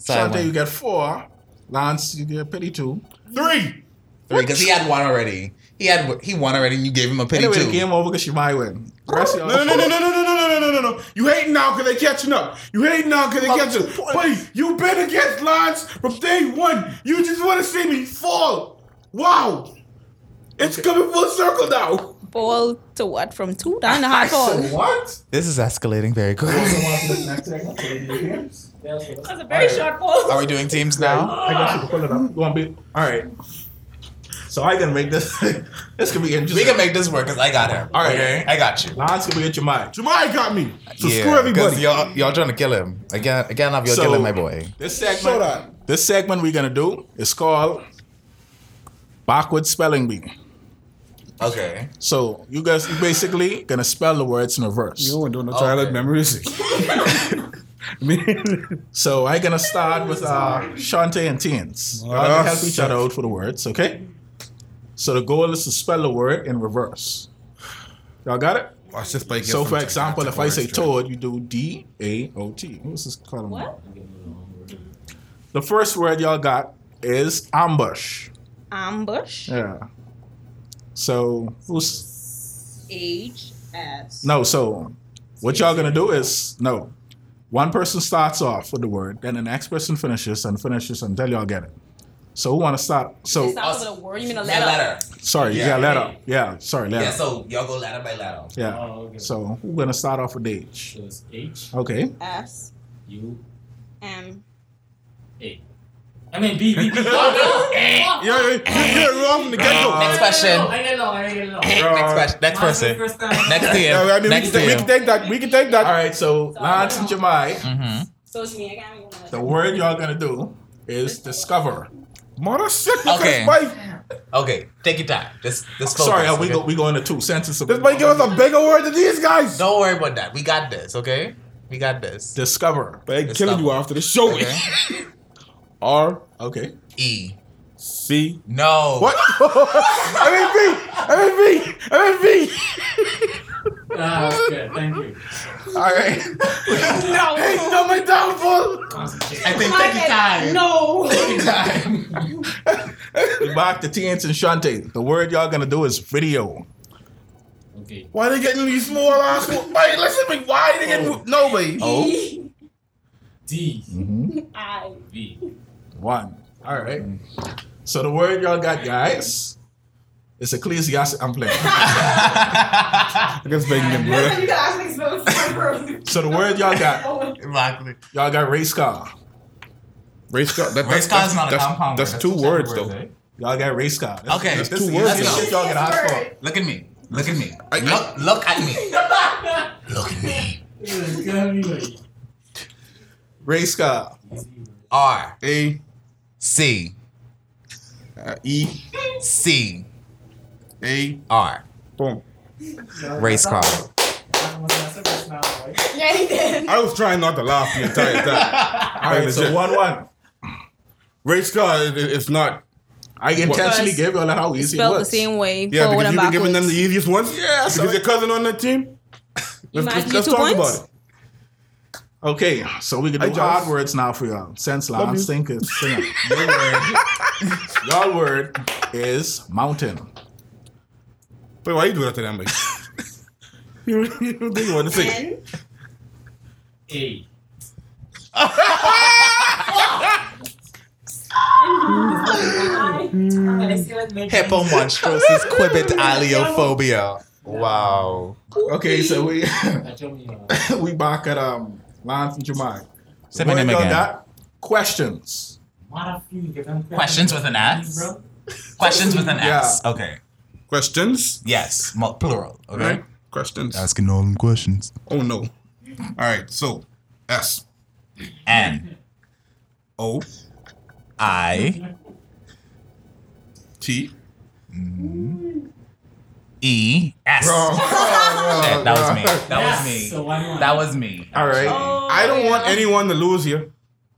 So I you get four. Lance, you get a pity two. Three. Because he had one already. He had he won already, and you gave him a pity Anyway, too. the game over because she might win. The rest of No, y'all- no, no, no, no, no, no, no, no, no, no, no. You hating now because they catching up. You hating now because they catching up. Buddy, you been against Lance from day one. You just want to see me fall. Wow. It's coming full circle now. Fall to what? From two down to high *laughs* fall. What? This is escalating very quickly. That's a very short fall. Are we doing teams now? I got you pull it up. Go on, be all right. So I can make this. *laughs* this could be interesting. We can make this work because I got him. All right. Okay, I got you. Lance can be at your mind. Jemai got me. So Yeah, screw 'cause everybody. Y'all, y'all trying to kill him. Again, again, I'm you're So- killing my boy. This segment. that. This segment we're gonna do is called backward spelling bee. Okay. So you guys you basically gonna spell the words in reverse. You don't do no childhood Okay. memories. *laughs* *laughs* *laughs* So I'm gonna start with uh Shante and Teens. Y'all can help each other out for the words, okay? So the goal is to spell the word in reverse. Y'all got it? Watch this play. So for example, if I say toad, you do D A O T. What's this column? What? The first word y'all got is ambush. Ambush. Yeah. So who's H S. no? So what y'all gonna do is no. One person starts off with the word, then the next person finishes and finishes until y'all get it. So who wanna start? So It starts with a word. You mean a letter? letter. sorry, you Yeah. got letter. Yeah, sorry, letter. Yeah, so y'all go letter by letter. Yeah. Oh, okay. So who's gonna start off with H? So it's H Okay. S U M. A. I mean B B B. Oh, Yeah, yeah, you get it wrong from the get go. Next question. I get along. I get along. Next question. Next person. First time. Next to Yeah, I him. mean, we, Next can, to we can him. take that. We can take that. All right. So Lance and Jemai, Mm-hmm. So it's me. I can't even. the word y'all gonna do is discover. Mother sick. Okay. Okay. This Okay, take your time. Just, just focus. Sorry, uh, we okay? go we go into two sentences. might, this might give us a bigger word than these guys. Don't worry about that. We got this. Okay, we got this. Discover. They It's killing not- you after the show. Okay. *laughs* R Okay. E. C. No. What? MVP. MVP. MVP. Ah, okay. Thank you. All right. *laughs* No. Hey, not my downfall. Concentrate. I think take your time. No. Take your time. we back to Teens and Shante. The word y'all gonna do is video. Okay. Why they getting these small ass? Wait, listen to me. Why they getting nobody? Oh. D I. V. One. All right. So the word y'all got, guys, is ecclesiastic. I'm playing. *laughs* I guess making them brother. You can actually spell it. So the word y'all got, Exactly. y'all got race car. Race car. That, Race that's, car is not a that's, compound. that's, word. two two words though. eh? Y'all got race car. This- Okay, this, two words this is now. shit y'all get asked for. Look at me. Look at me. I- look, look at me. *laughs* look at me. It's gonna Race car. R A C uh, E C A. R. Boom. Race car. Yeah, he did. I was trying not to laugh the entire time. *laughs* All right, so one one. Race car. It, it- it's not. I intentionally gave y'all how easy it Spelled the same way. Yeah, because you've been giving them the easiest ones. Yeah, Because your cousin on that team. Let's, let's, let's talk points? about it. Okay, so we can Hi, do Josh. hard words now for y'all. Since Love Lance you. think it's singing. Your word, y'all word is mountain. But why you do that to them, like? *laughs* you, you don't think you want to say? N. A. Hippo monstrosis quibit aliophobia. Wow. Okay, so we Catch *laughs* me. uh, we back at um Lance and Jamai. Say my Word name on again. that. Questions. Questions with an S? Questions with an Yeah. S. Okay. Questions? Yes. Mo- plural. Okay. Right? Questions. Asking all them questions. Oh no. All right. So S N O I T. Mm-hmm. E S. Wrong. *laughs* That that was me. That was me. So why not? That was me. All right. Oh, I don't want anyone to lose here.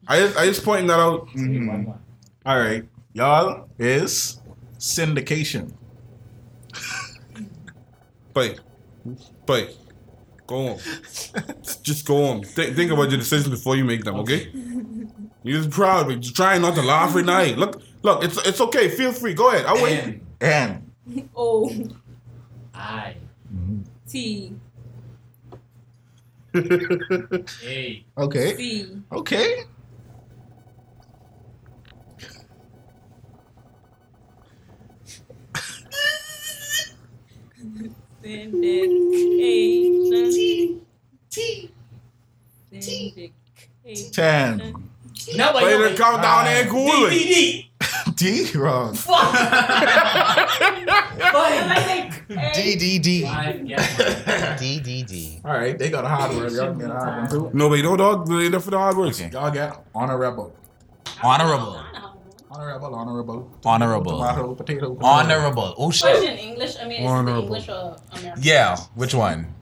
I just I just pointing that out. Why not? All right. Y'all is syndication. *laughs* But but go on. just go on. Think, think about your decisions before you make them. Okay. You're just proud, but you're trying not to laugh right now. Look, look. It's it's okay. Feel free. Go ahead. I'll wait. N And O oh. I T A okay. C Okay. syndication. Syndication. Ten. No, Play the countdown and cool it. D wrong. Fuck. D D D. D D D. All right. They got a hard word. Y'all get a hard one too. No, wait, no dog. They're there for the hard words. Okay. Y'all get honorable. Honorable. Honorable. Honorable. Honorable. Tomato. Potato. potato. Honorable. Oh Question shit. in English? I mean, is it English or American? Yeah. Which one?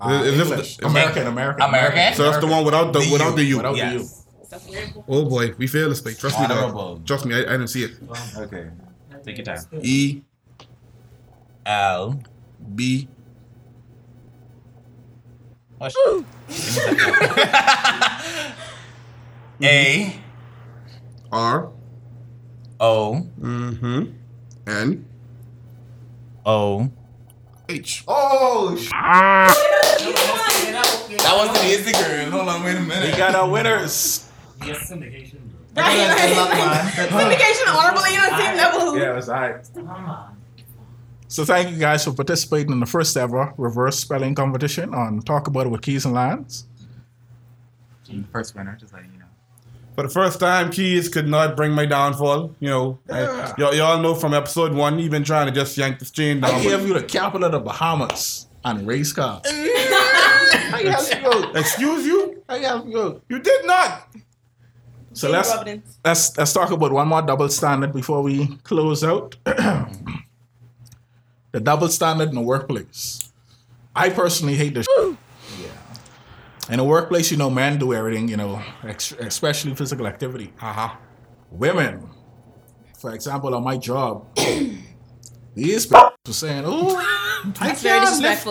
Uh, Is this English. the- American. American. American? So that's the one without the, The without U. the U. Without the U. Yes. That's weird. Oh boy, we failed this thing. Trust me, Honorable. dog. Trust me, I, I didn't see it. Okay. Take your time. E L. B Oh. *laughs* A. R O. mm-hmm, N O. H. Oh, sh- That was the easy girl. Hold on, wait a minute. we got our winners. Yes, syndication, bro. *laughs* Right, right. *laughs* man. Syndication honorable, you know, same level. Yeah, it's all right. Come on. So thank you guys for participating in the first ever reverse spelling competition on Talk About It with Keys and Lines. First winner, just letting you know. For the first time, Keys could not bring my downfall. You know, Yeah. I, y'all, y'all know from episode one, he been trying to just yank the chain down. I but- gave you the capital of the Bahamas and race car. *laughs* How you have to go? Excuse you? How you have to go? You did not. So let's let's let's talk about one more double standard before we close out. *clears throat* the double standard in the workplace. I personally hate this. Yeah. In the workplace, you know, men do everything, you know, ex- especially physical activity. Uh-huh. Women, for example, on my job, *coughs* these people were saying, "Oh, I It's very can't lift."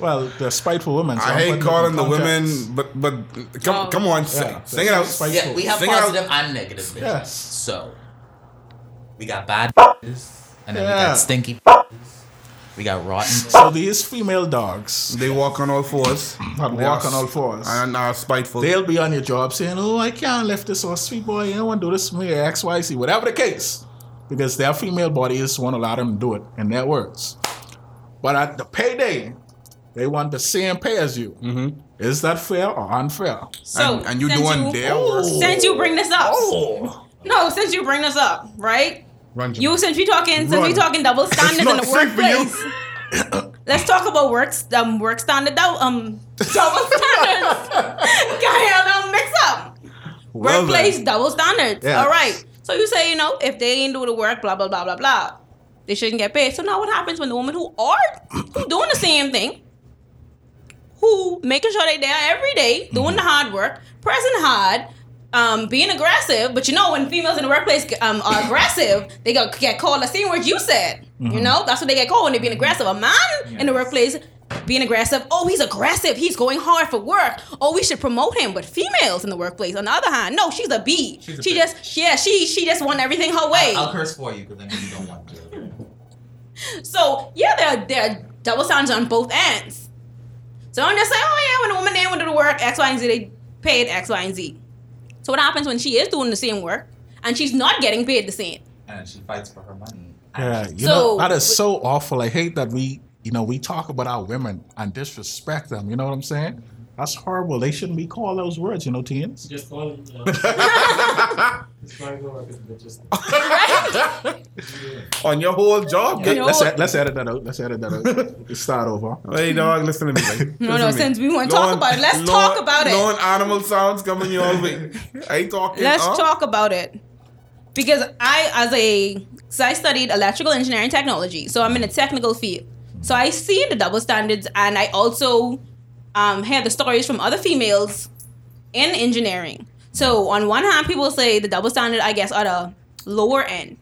Disrespectful. Well, they're spiteful women. so I I'm hate calling the women, but but come Oh. come on, sing, Yeah, sing it out. spiteful. Yeah, we have Sing it out. positive and negative bitches. Yes. So we got bad *laughs* bitches, and then we Yeah. got stinky *laughs* bitches. We got rotten. So these female dogs They walk on all fours. that They walk are on all fours. And are spiteful. They'll be on your job saying, "Oh, I can't lift this or sweet boy, you don't want to do this for me, or X, Y, Z, whatever the case," because their female bodies won't allow them to do it in their words. But at the payday, they want the same pay as you. Mhm. Is that fair or unfair? So, and, and you since doing you, their work. Since you bring this up, Oh, no, since you bring this up, right? Run, You since we talking since we Run. talking double standards in the safe for you. workplace. Let's talk about work um work standard dou- um double standards. Got don't mix up. Well Workplace then. double standards. Yes. All right. So you say you know if they ain't do the work, blah blah blah blah blah, they shouldn't get paid. So now what happens when the women who are who doing the same thing, who making sure they there every day doing the hard work, pressing hard, um, being aggressive. But you know when females in the workplace um, are *coughs* aggressive, they go get called the same word you said. You know that's what they get called when they're being aggressive. A man in the workplace. Being aggressive. Oh, he's aggressive. He's going hard for work. Oh, we should promote him. But females in the workplace, on the other hand, no, she's a bee. She's a she bitch. just, yeah, she she just want everything her way. I'll curse for you because I know you don't want to. *laughs* So yeah, there there are double standards on both ends. So I'm just say, oh yeah, when a woman ain't want to do the work X, Y, and Z, they paid X, Y, and Z. So what happens when she is doing the same work and she's not getting paid the same. And she fights for her money. Yeah, you So- know that is so awful. I hate that we, you know, we talk about our women and disrespect them. You know what I'm saying? That's horrible. They shouldn't be called those words. You know, teens. Just call it. Uh, *laughs* just try to go work a bitch. *laughs* On your whole job. You know- Let's ed- let's edit that out. Let's edit that out. Let's start over. Hey dog, listen to me. Like, *laughs* No, no, to me. since we want to talk Lone- about it, let's lone- talk about it. Lone animal sounds coming your way. I ain't talking. Let's huh? talk about it. Because I, as a, so I studied electrical engineering technology, so I'm in a technical field. So I see the double standards, and I also um, hear the stories from other females in engineering. So on one hand, people say the double standard, I guess, are the lower end.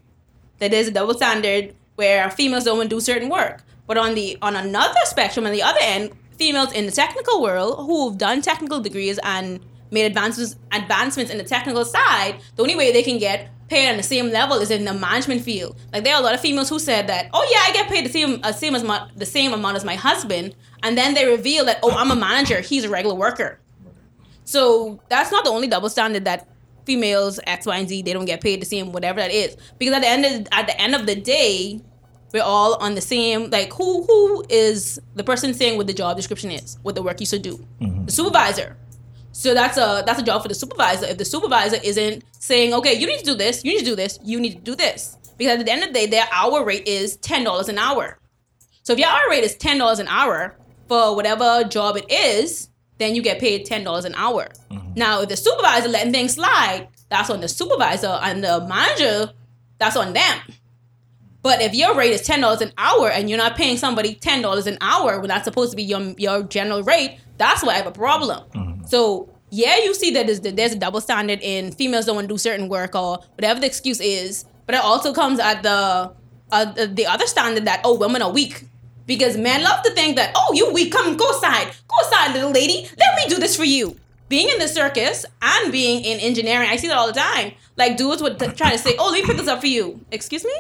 That there's a double standard where females don't want to do certain work. But on the on another spectrum, on the other end, females in the technical world who've done technical degrees and made advances advancements in the technical side, the only way they can get paid on the same level is in the management field. Like there are a lot of females who said that, oh yeah, I get paid the same uh, same as my, the same amount as my husband, and then they reveal that, oh, I'm a manager, he's a regular worker. So that's not the only double standard that females X, Y, and Z they don't get paid the same, whatever that is. Because at the end of at the end of the day, we're all on the same. Like who who is the person saying what the job description is, what the work you should do? Mm-hmm. The supervisor. So that's a that's a job for the supervisor. If the supervisor isn't saying, okay, you need to do this, you need to do this, you need to do this, because at the end of the day, their hour rate is ten dollars an hour. So if your hour rate is ten dollars an hour for whatever job it is, then you get paid ten dollars an hour. Now, if the supervisor letting things slide, that's on the supervisor, and the manager, that's on them. But if your rate is ten dollars an hour and you're not paying somebody ten dollars an hour when that's supposed to be your your general rate, that's why I have a problem. So yeah, you see that there's, there's a double standard in females don't want to do certain work or whatever the excuse is, but it also comes at the uh, the, the other standard that oh women are weak because men love to think that oh you weak come go side go side little lady let me do this for you. Being in the circus and being in engineering, I see that all the time. Like dudes would try to say, "Oh, let me pick this up for you." Excuse me,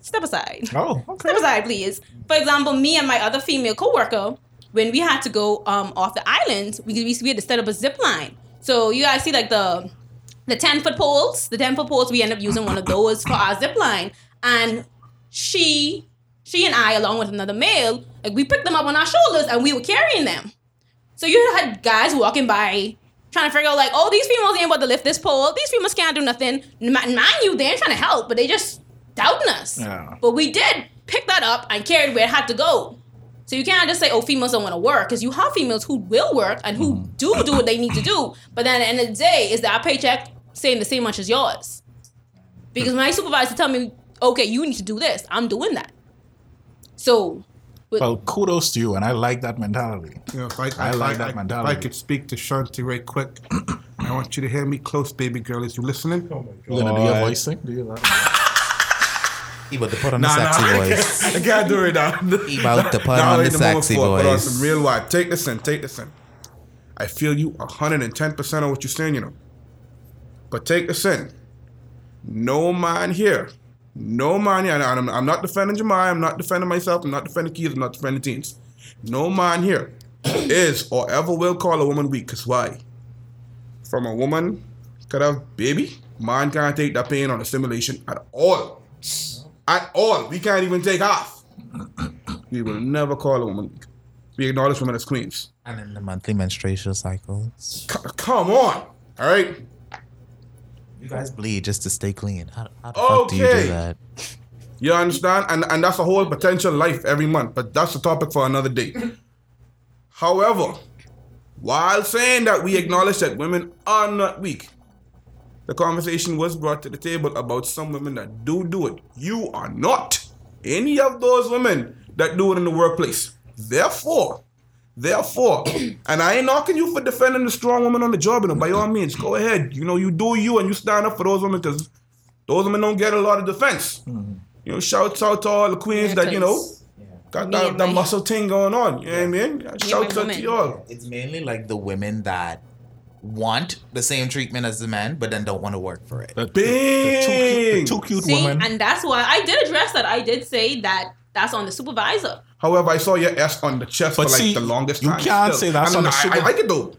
step aside. Oh, okay. Step aside, please. For example, me and my other female coworker, when we had to go um, off the island, we, we had to set up a zip line. So you guys see like the the ten foot poles, the ten foot poles. We end up using one of those for our zip line, and she she and I, along with another male, like we picked them up on our shoulders and we were carrying them. So you had guys walking by trying to figure out like, oh, these females ain't about to lift this pole. These females can't do nothing. Mind you, they ain't trying to help, but they just doubting us. Yeah. But we did pick that up and carried where it had to go. So you can't just say, oh, females don't want to work, because you have females who will work and who mm-hmm. do do what they need to do. But then at the end of the day, is that paycheck saying the same much as yours? Because my supervisor tell me, okay, you need to do this. I'm doing that. So, but Well, kudos to you, and I like that mentality. You know, if I, I if like that if mentality. I could speak to Shanti right quick, *clears throat* I want you to hear me close, baby girl. Is you listening? Oh you gonna do your Boy. voice thing? Do you like? He about to put on the sexy voice. I can't do it now. He about to put Now on ain't the sexy for it, Put on some real wide. Take this in. Take this in. I feel you 110% of what you're saying, you know. But take this in. No man here. No man here. And I'm, I'm not defending Jemai. I'm not defending myself. I'm not defending Keith. I'm not defending teens. No man here *coughs* is or ever will call a woman weak. Because why? From a woman could have baby. Man can't take that pain on a simulation at all. At all. We can't even take half. *coughs* We will never call a woman weak. We acknowledge women as queens. And in the monthly menstrual cycles. C- come on. All right. You guys bleed just to stay clean. How, how the fuck do you do that? You understand? And and that's a whole potential life every month. But that's a topic for another day. *laughs* However, while saying that we acknowledge that women are not weak, the conversation was brought to the table about some women that do do it. You are not any of those women that do it in the workplace. Therefore, therefore, *clears throat* and I ain't knocking you for defending the strong woman on the job. You know, by all means, go ahead. You know, you do you and you stand up for those women because those women don't get a lot of defense. Mm-hmm. You know, shouts out to all the queens Yeah, that you know 'cause got Me that, and that muscle thing going on. You know what I mean? Shouts my out to y'all. It's mainly like the women that want the same treatment as the men, but then don't want to work for it. The, the, the, two, cute- the two cute see, women. and that's why I did address that. I did say that that's on the supervisor. However, I saw your S on the chest But for like see, the longest you time. can't still. say that's I mean, on the I, super- I like it though.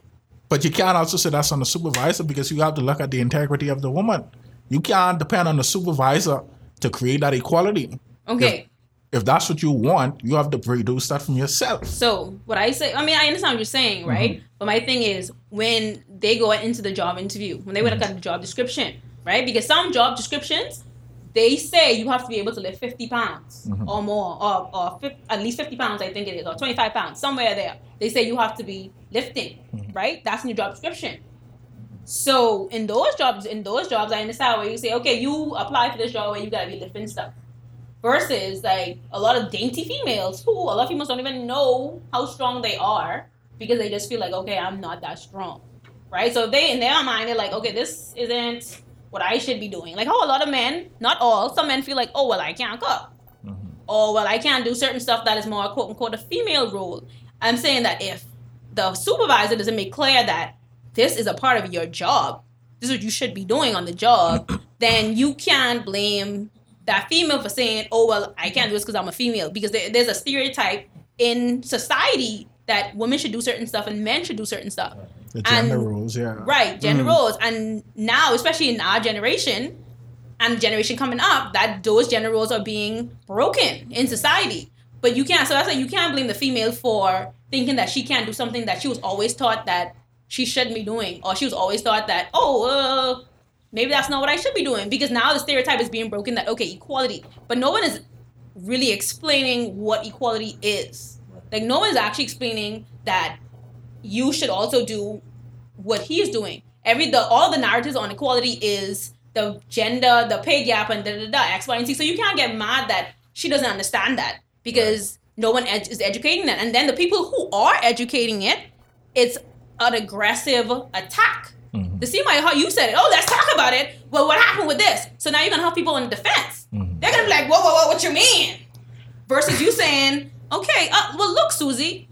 But you can't also say that's on the supervisor because you have to look at the integrity of the woman. you can't depend on the supervisor to create that equality. Okay. If that's what you want, you have to produce that from yourself. So what I say, I mean, I understand what you're saying, mm-hmm. right? But my thing is when they go into the job interview, when they would look at the job description, right? Because some job descriptions, they say you have to be able to lift 50 pounds mm-hmm. or more, or, or fif- at least 50 pounds, I think it is, or 25 pounds, somewhere there. They say you have to be lifting, mm-hmm. right? That's in your job description. So in those jobs, in those jobs, I understand where you say, okay, you apply for this job where you gotta be lifting stuff versus like a lot of dainty females who a lot of females don't even know how strong they are because they just feel like okay i'm not that strong right so they in their mind they're like okay this isn't what i should be doing. Like how a lot of men not all some men feel like oh well i can't cook. Or well i can't do certain stuff that is more quote unquote a female role. I'm saying that if the supervisor doesn't make clear that this is a part of your job this is what you should be doing on the job *coughs* then you can't blame that female for saying, "Oh well, I can't do this because I'm a female." Because there, there's a stereotype in society that women should do certain stuff and men should do certain stuff. The gender And- roles, yeah. Right, gender roles, and now, especially in our generation and generation coming up, that those gender roles are being broken in society. But you can't. So that's like you can't blame the female for thinking that she can't do something that she was always taught that she shouldn't be doing, or she was always taught that oh. Uh, maybe that's not what I should be doing because now the stereotype is being broken that okay, equality, but no one is really explaining what equality is. Like no one is actually explaining that you should also do what he's doing. Every the all the narratives on equality is the gender, the pay gap, and da da da X, Y, and Z. So you can't get mad that she doesn't understand that because no one ed- is educating that. And then the people who are educating it, it's an aggressive attack. The same way how you said it. Oh, let's talk about it. Well, what happened with this? So now you're gonna help people in defense. They're gonna be like, whoa, whoa, whoa, what you mean? Versus you saying, okay, uh, well, look, Susie,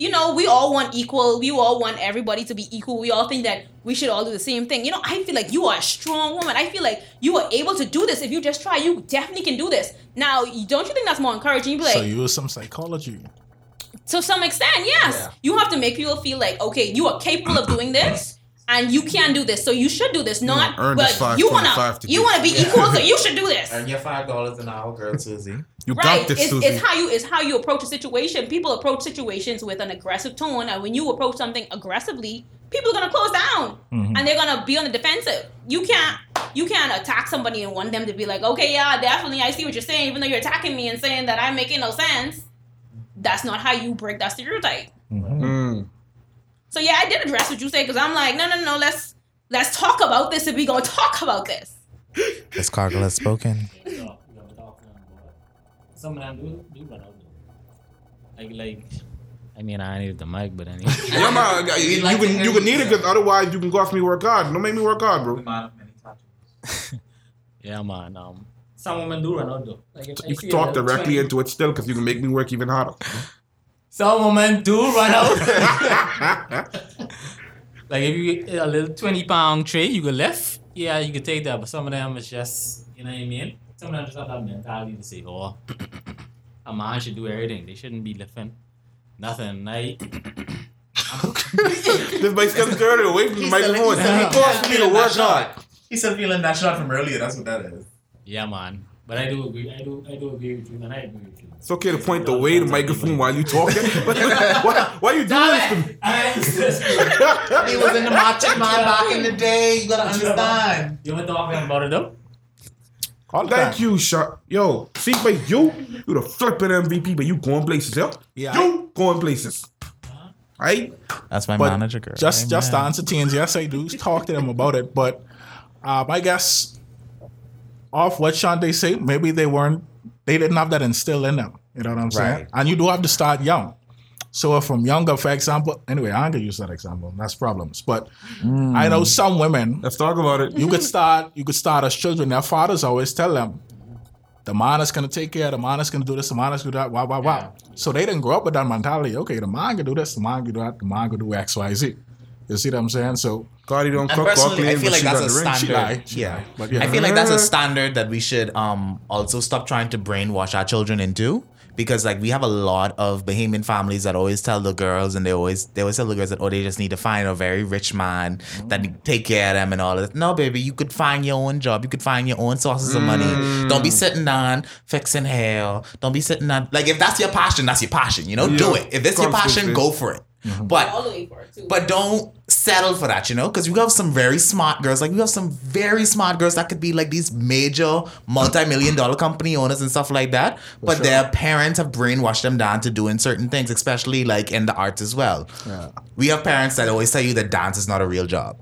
you know, we all want equal. We all want everybody to be equal. We all think that we should all do the same thing. You know, I feel like you are a strong woman. I feel like you are able to do this. If you just try, you definitely can do this. Now, don't you think that's more encouraging? You be like, so you use some psychology. to some extent, yes. You have to make people feel like, okay, you are capable of doing this. And you can do this, so you should do this. Not, wanna earn this but you wanna, 525 you wanna be equal, so *laughs* you should do this. Earn your five dollars an hour, girl, Susie. You right got this, it's, Susie. it's how you it's how you approach a situation people approach situations with an aggressive tone and when you approach something aggressively people are gonna close down Mm-hmm. and they're gonna be on the defensive you can't you can't attack somebody and want them to be like okay yeah definitely i see what you're saying even though you're attacking me and saying that i'm making no sense that's not how you break that stereotype Mm. So yeah i did address what you say because i'm like no no no let's let's talk about this if we gonna talk about this This cargo has spoken. Some of them do, do run out though. Like, like, I mean, I need the mic, but anyway. Yeah, man. You, you like can you can need it because otherwise you can go off me work hard. Don't make me work hard, bro. *laughs* yeah, man. Um, some women do run out though. Like, You can talk directly 20 into it still because you can make me work even harder. Some women do run out. *laughs* *laughs* like if you get a little twenty pound tray, you go left. Yeah, you could take that, but some of them is just, you know what I mean. Some of them just have that mentality to say, "Oh, a man should do everything. They shouldn't be lifting nothing." Like, *laughs* This bike's coming dirty away from the He's microphone. he's still- He forced me to work hard. He's still feeling that shot from earlier. That's what that is. yeah, man. But I do agree. I do. I do agree with you, and I agree with you. It's okay to point the way the microphone while you talking. *laughs* But why, why you doing this to me? He was in the macho man back in the day. You gotta understand. You were talking about it though. All the Thank time. you, shot. Yo, see, but you, you the flipping MVP, but you going places, yo. Yeah, You going places. Right? That's my But manager, girl. Just just to answer teens, yes, I do talk to them about it. But um, I guess off what Shante say, maybe they weren't, they didn't have that instilled in them. You know what I'm saying? Right. And you do have to start young. So if from younger, for example, anyway, I'm gonna use that example. That's problems. But I know mm. some women, Let's talk about it. you could start, you could start as children. Their fathers always tell them, the man is gonna take care, of the man is gonna do this, the man is gonna do that, wow, wow, wow. So they didn't grow up with that mentality. Okay, the man can do this, the man can do that, the man can do X, Y, Z. You see what I'm saying? So Cardi don't And cook, personally, clean, I feel like she a the. She standard. lie, she yeah. lie, but yeah. I feel like that's a standard that we should um also stop trying to brainwash our children into because like we have a lot of Bahamian families that always tell the girls and they always they always tell the girls that oh they just need to find a very rich man that take care of them and all of that. No, baby, you could find your own job. You could find your own sources of money. Don't be sitting down fixing hair. Don't be sitting down like if that's your passion, that's your passion. You know, do it. If it's your passion, go for it. But all the way too. but don't settle for that, you know, because we have some very smart girls. Like we have some very smart girls that could be like these major multi-million dollar company owners and stuff like that. But sure. their parents have brainwashed them down to doing certain things, especially like in the arts as well. Yeah. We have parents that always tell you that dance is not a real job.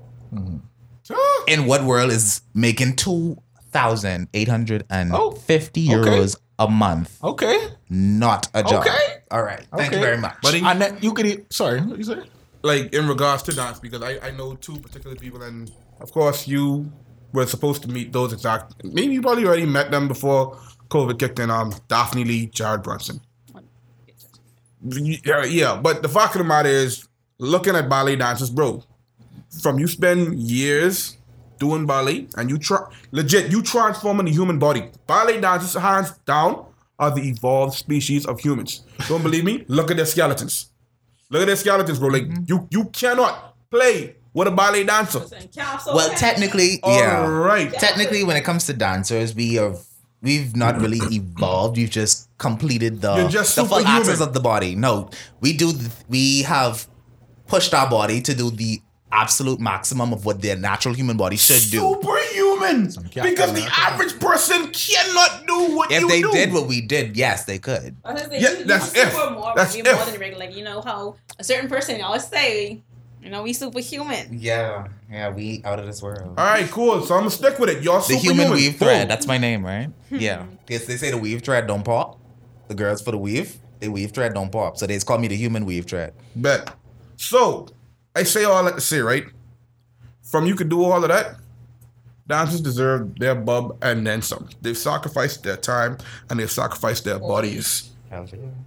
Ah, In what world is making two thousand eight hundred and fifty Oh, okay. euros a month Okay. not a job? Okay. All right. Thank you Okay. very much. But in- And then you could eat. Sorry, what you say? like in regards to dance because I, I know two particular people and of course you were supposed to meet those exact maybe you probably already met them before COVID kicked in um Daphne Lee, Jared Brunson. Yeah, yeah, but the fact of the matter is looking at ballet dancers, bro, from you spend years doing ballet and you try legit you transforming the human body. Ballet dancers hands down are the evolved species of humans. Don't believe me? Look at their skeletons. Look at their skeletons, bro. Like mm-hmm. you, you cannot play with a ballet dancer. And calves so well, heavy. technically, All yeah. right. technically when it comes to dancers we are we've not really evolved we've just completed the, just the full superhuman. access of the body no we do th- we have pushed our body to do the absolute maximum of what their natural human body should do Superhuman. cat Because the average person cannot do what if you they do. did what we did yes they could I say, Yeah, you- you that's super if. More, That's be more if. than regular. Like you know how a certain person always say, you know, we superhuman. yeah yeah we out of this world All right, cool. So I'm gonna stick with it. Y'all the superhuman. human weave Boom. thread that's my name right hmm. yeah yes they say the weave thread don't pop the girls for the weave the weave thread don't pop so they just call me the human weave thread Bet. So I say all that to say, right? From you could do all of that. Dancers deserve their bub and then some. They've sacrificed their time and they've sacrificed their bodies.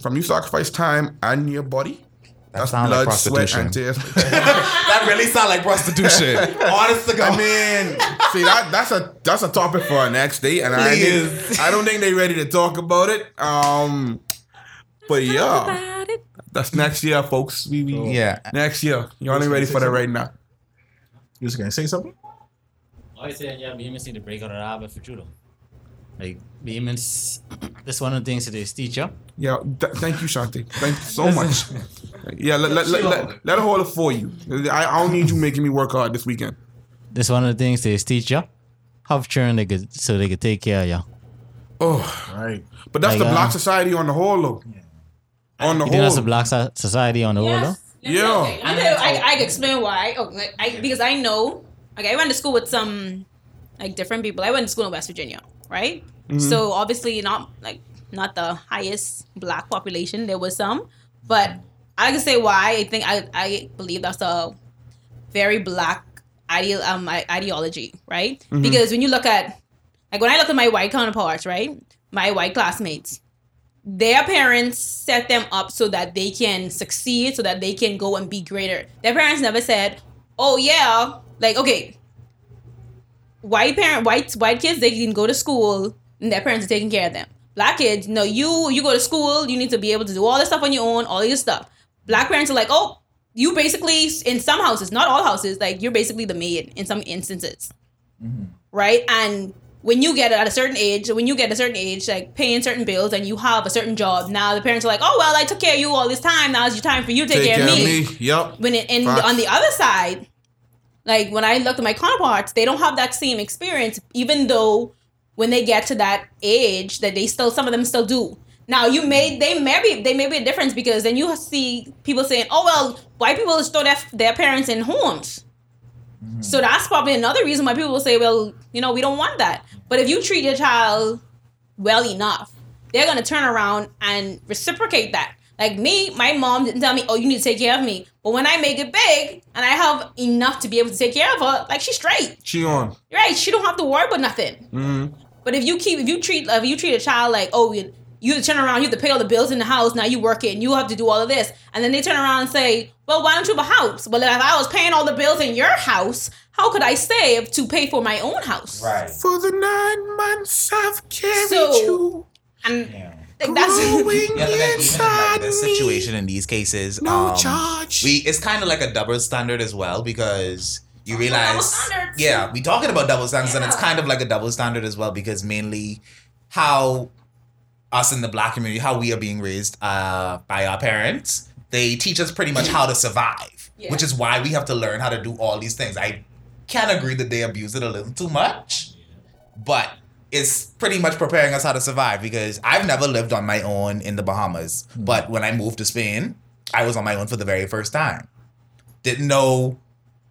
From you sacrifice time and your body. That's sound like blood, sweat, and tears. *laughs* that really sound like prostitution honest to God. I mean, see that that's a that's a topic for our next day, and I Please. think, I don't think they're ready to talk about it. Um, but yeah, that's next year, folks. We, we Yeah. next year. Y'all ain't ready for that right now. You was gonna say something? I say, yeah, Bahamians need to break out of the habit for true though. Like, Bahamians, *clears throat* that's one of the things that they teach you. Yeah, th- thank you, Shante. Thank you so *laughs* much. Yeah, let, let, let, let, let her hold it for you. I, I don't need you making me work hard this weekend. That's one of the things they teach you. Have children they could, so they could take care of you. Oh, Right. but that's Like, the black uh, society on the whole, though. On the You think that's a black so- society on the whole though? Yes. Yeah. Okay, let me I, I can explain why. Oh, like, I, because I know. Okay, I went to school with some like different people. I went to school in West Virginia, right? So obviously not like not the highest black population. There was some, but I can say why. I think I I believe that's a very black ideal um ideology, right? Because when you look at like when I look at my white counterparts, right? My white classmates, their parents set them up so that they can succeed, so that they can go and be greater. Their parents never said, "Oh yeah, like okay, white parent, white white kids, they can go to school and their parents are taking care of them. Black kids, no, you you go to school, you need to be able to do all this stuff on your own, all your stuff. Black parents are like, oh, you basically in some houses, not all houses, like you're basically the maid in some instances, mm-hmm. right? And when you get at a certain age, when you get a certain age, like paying certain bills and you have a certain job, now the parents are like, oh well, I took care of you all this time. Now it's your time for you to take, care, of me. Yep. When it, and Facts. on the other side, like when I look at my counterparts, they don't have that same experience, even though when they get to that age that they still some of them still do. Now you may they may be they may be a difference because then you see people saying, Oh well, white people store their, their parents in homes. So that's probably another reason why people will say, Well, you know, we don't want that. But if you treat your child well enough, they're gonna turn around and reciprocate that. Like me, my mom didn't tell me, "Oh, you need to take care of me." But when I make it big and I have enough to be able to take care of her, like she's straight, She on. right? She don't have to worry about nothing. hmm But if you keep, if you treat, if you treat a child like, "Oh, you, you turn around, you have to pay all the bills in the house. Now you work it, and you have to do all of this," and then they turn around and say, "Well, why don't you have a house?" Well, if I was paying all the bills in your house, how could I save to pay for my own house? Right. For the nine months I've carried So- you. And Like that's *laughs* Yeah, look at even like, the situation in these cases. No um, charge. We it's kind of like a double standard as well because you realize, yeah, we talking about double standards, and it's kind of like a double standard as well because mainly how us in the black community, how we are being raised uh, by our parents, they teach us pretty much how to survive, Yeah. which is why we have to learn how to do all these things. I can agree that they abuse it a little too much, but it's pretty much preparing us how to survive because I've never lived on my own in the Bahamas. But when I moved to Spain, I was on my own for the very first time. Didn't know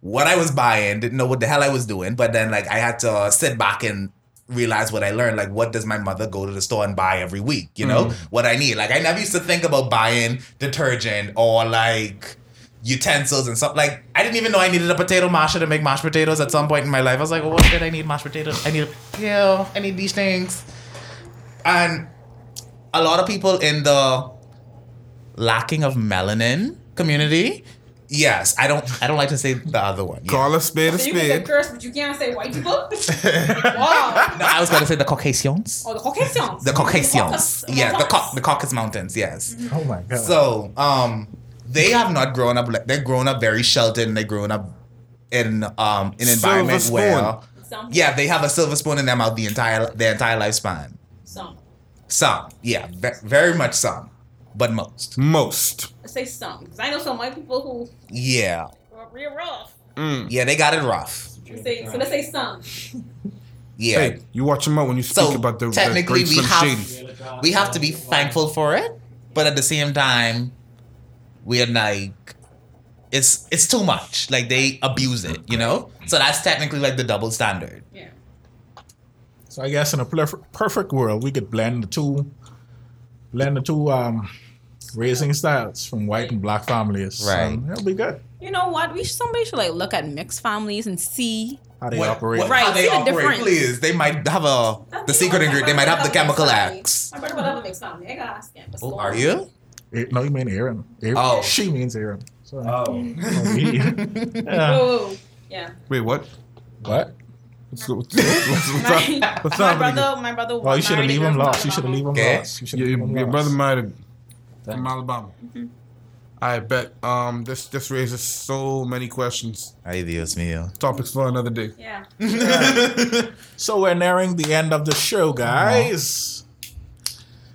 what I was buying, didn't know what the hell I was doing. But then like I had to sit back and realize what I learned. Like what does my mother go to the store and buy every week? You know? Mm. What I need. Like I never used to think about buying detergent or like utensils and stuff. Like I didn't even know I needed a potato masher to make mashed potatoes at some point in my life. I was like, well, what did I need mashed potatoes? I need a pill. I need these things. And a lot of people in the lacking of melanin community. Yes, I don't. I don't like to say the other one. Yeah. Call a spade a So you can say curse, but you can't say white people. *laughs* wow. No, I was going to say the Caucasians. Oh, the Caucasians. The Caucasians. Caucasus- Yeah, the Caucasus. The Caucasus Mountains. Yes. Oh my god. So, um, they have not grown up like they're grown up very sheltered and they're grown up in um an Silver environment spoon. where Some. yeah they have a silver spoon in their mouth the entire their entire lifespan. Some. Some, yeah, ve- very much some, but most, Most. Let's say some. Because I know some white people who yeah, are real rough. yeah, they got it rough. Let's say, so let's say some. Yeah. Hey, you watch them out when you speak So about the, the technically, great we have Shady. we have to be thankful for it, but at the same time, we are like, it's it's too much. Like they abuse it, you know. So that's technically like the double standard. Yeah. So I guess in a perf- perfect world, we could blend the two, blend the two um, raising styles from white and black families. Right. And it'll be good. You know what? We should, somebody should like look at mixed families and see. How they What- operate. what- Right, how they see the operate, difference. please. They might have a the secret ingredient. They might have the chemical X. My brother will have a mixed family. I gotta ask him. Oh, are you? Eh, No, you mean Aaron. Aaron. Oh. She means Aaron. So, Oh. he- *laughs* *laughs* yeah. Oh, yeah. Wait, what? What? What's, what's, what's, what's My, up? What's my up? *laughs* brother, my brother. Well, you should have married leave him lost. You should have Alabama. leave him lost. You should Your, leave him your lost. brother married from Alabama. Mm-hmm. I bet. Um, this this raises so many questions. Ay, Dios mío. Topics for another day. Yeah. *laughs* So we're nearing the end of the show, guys.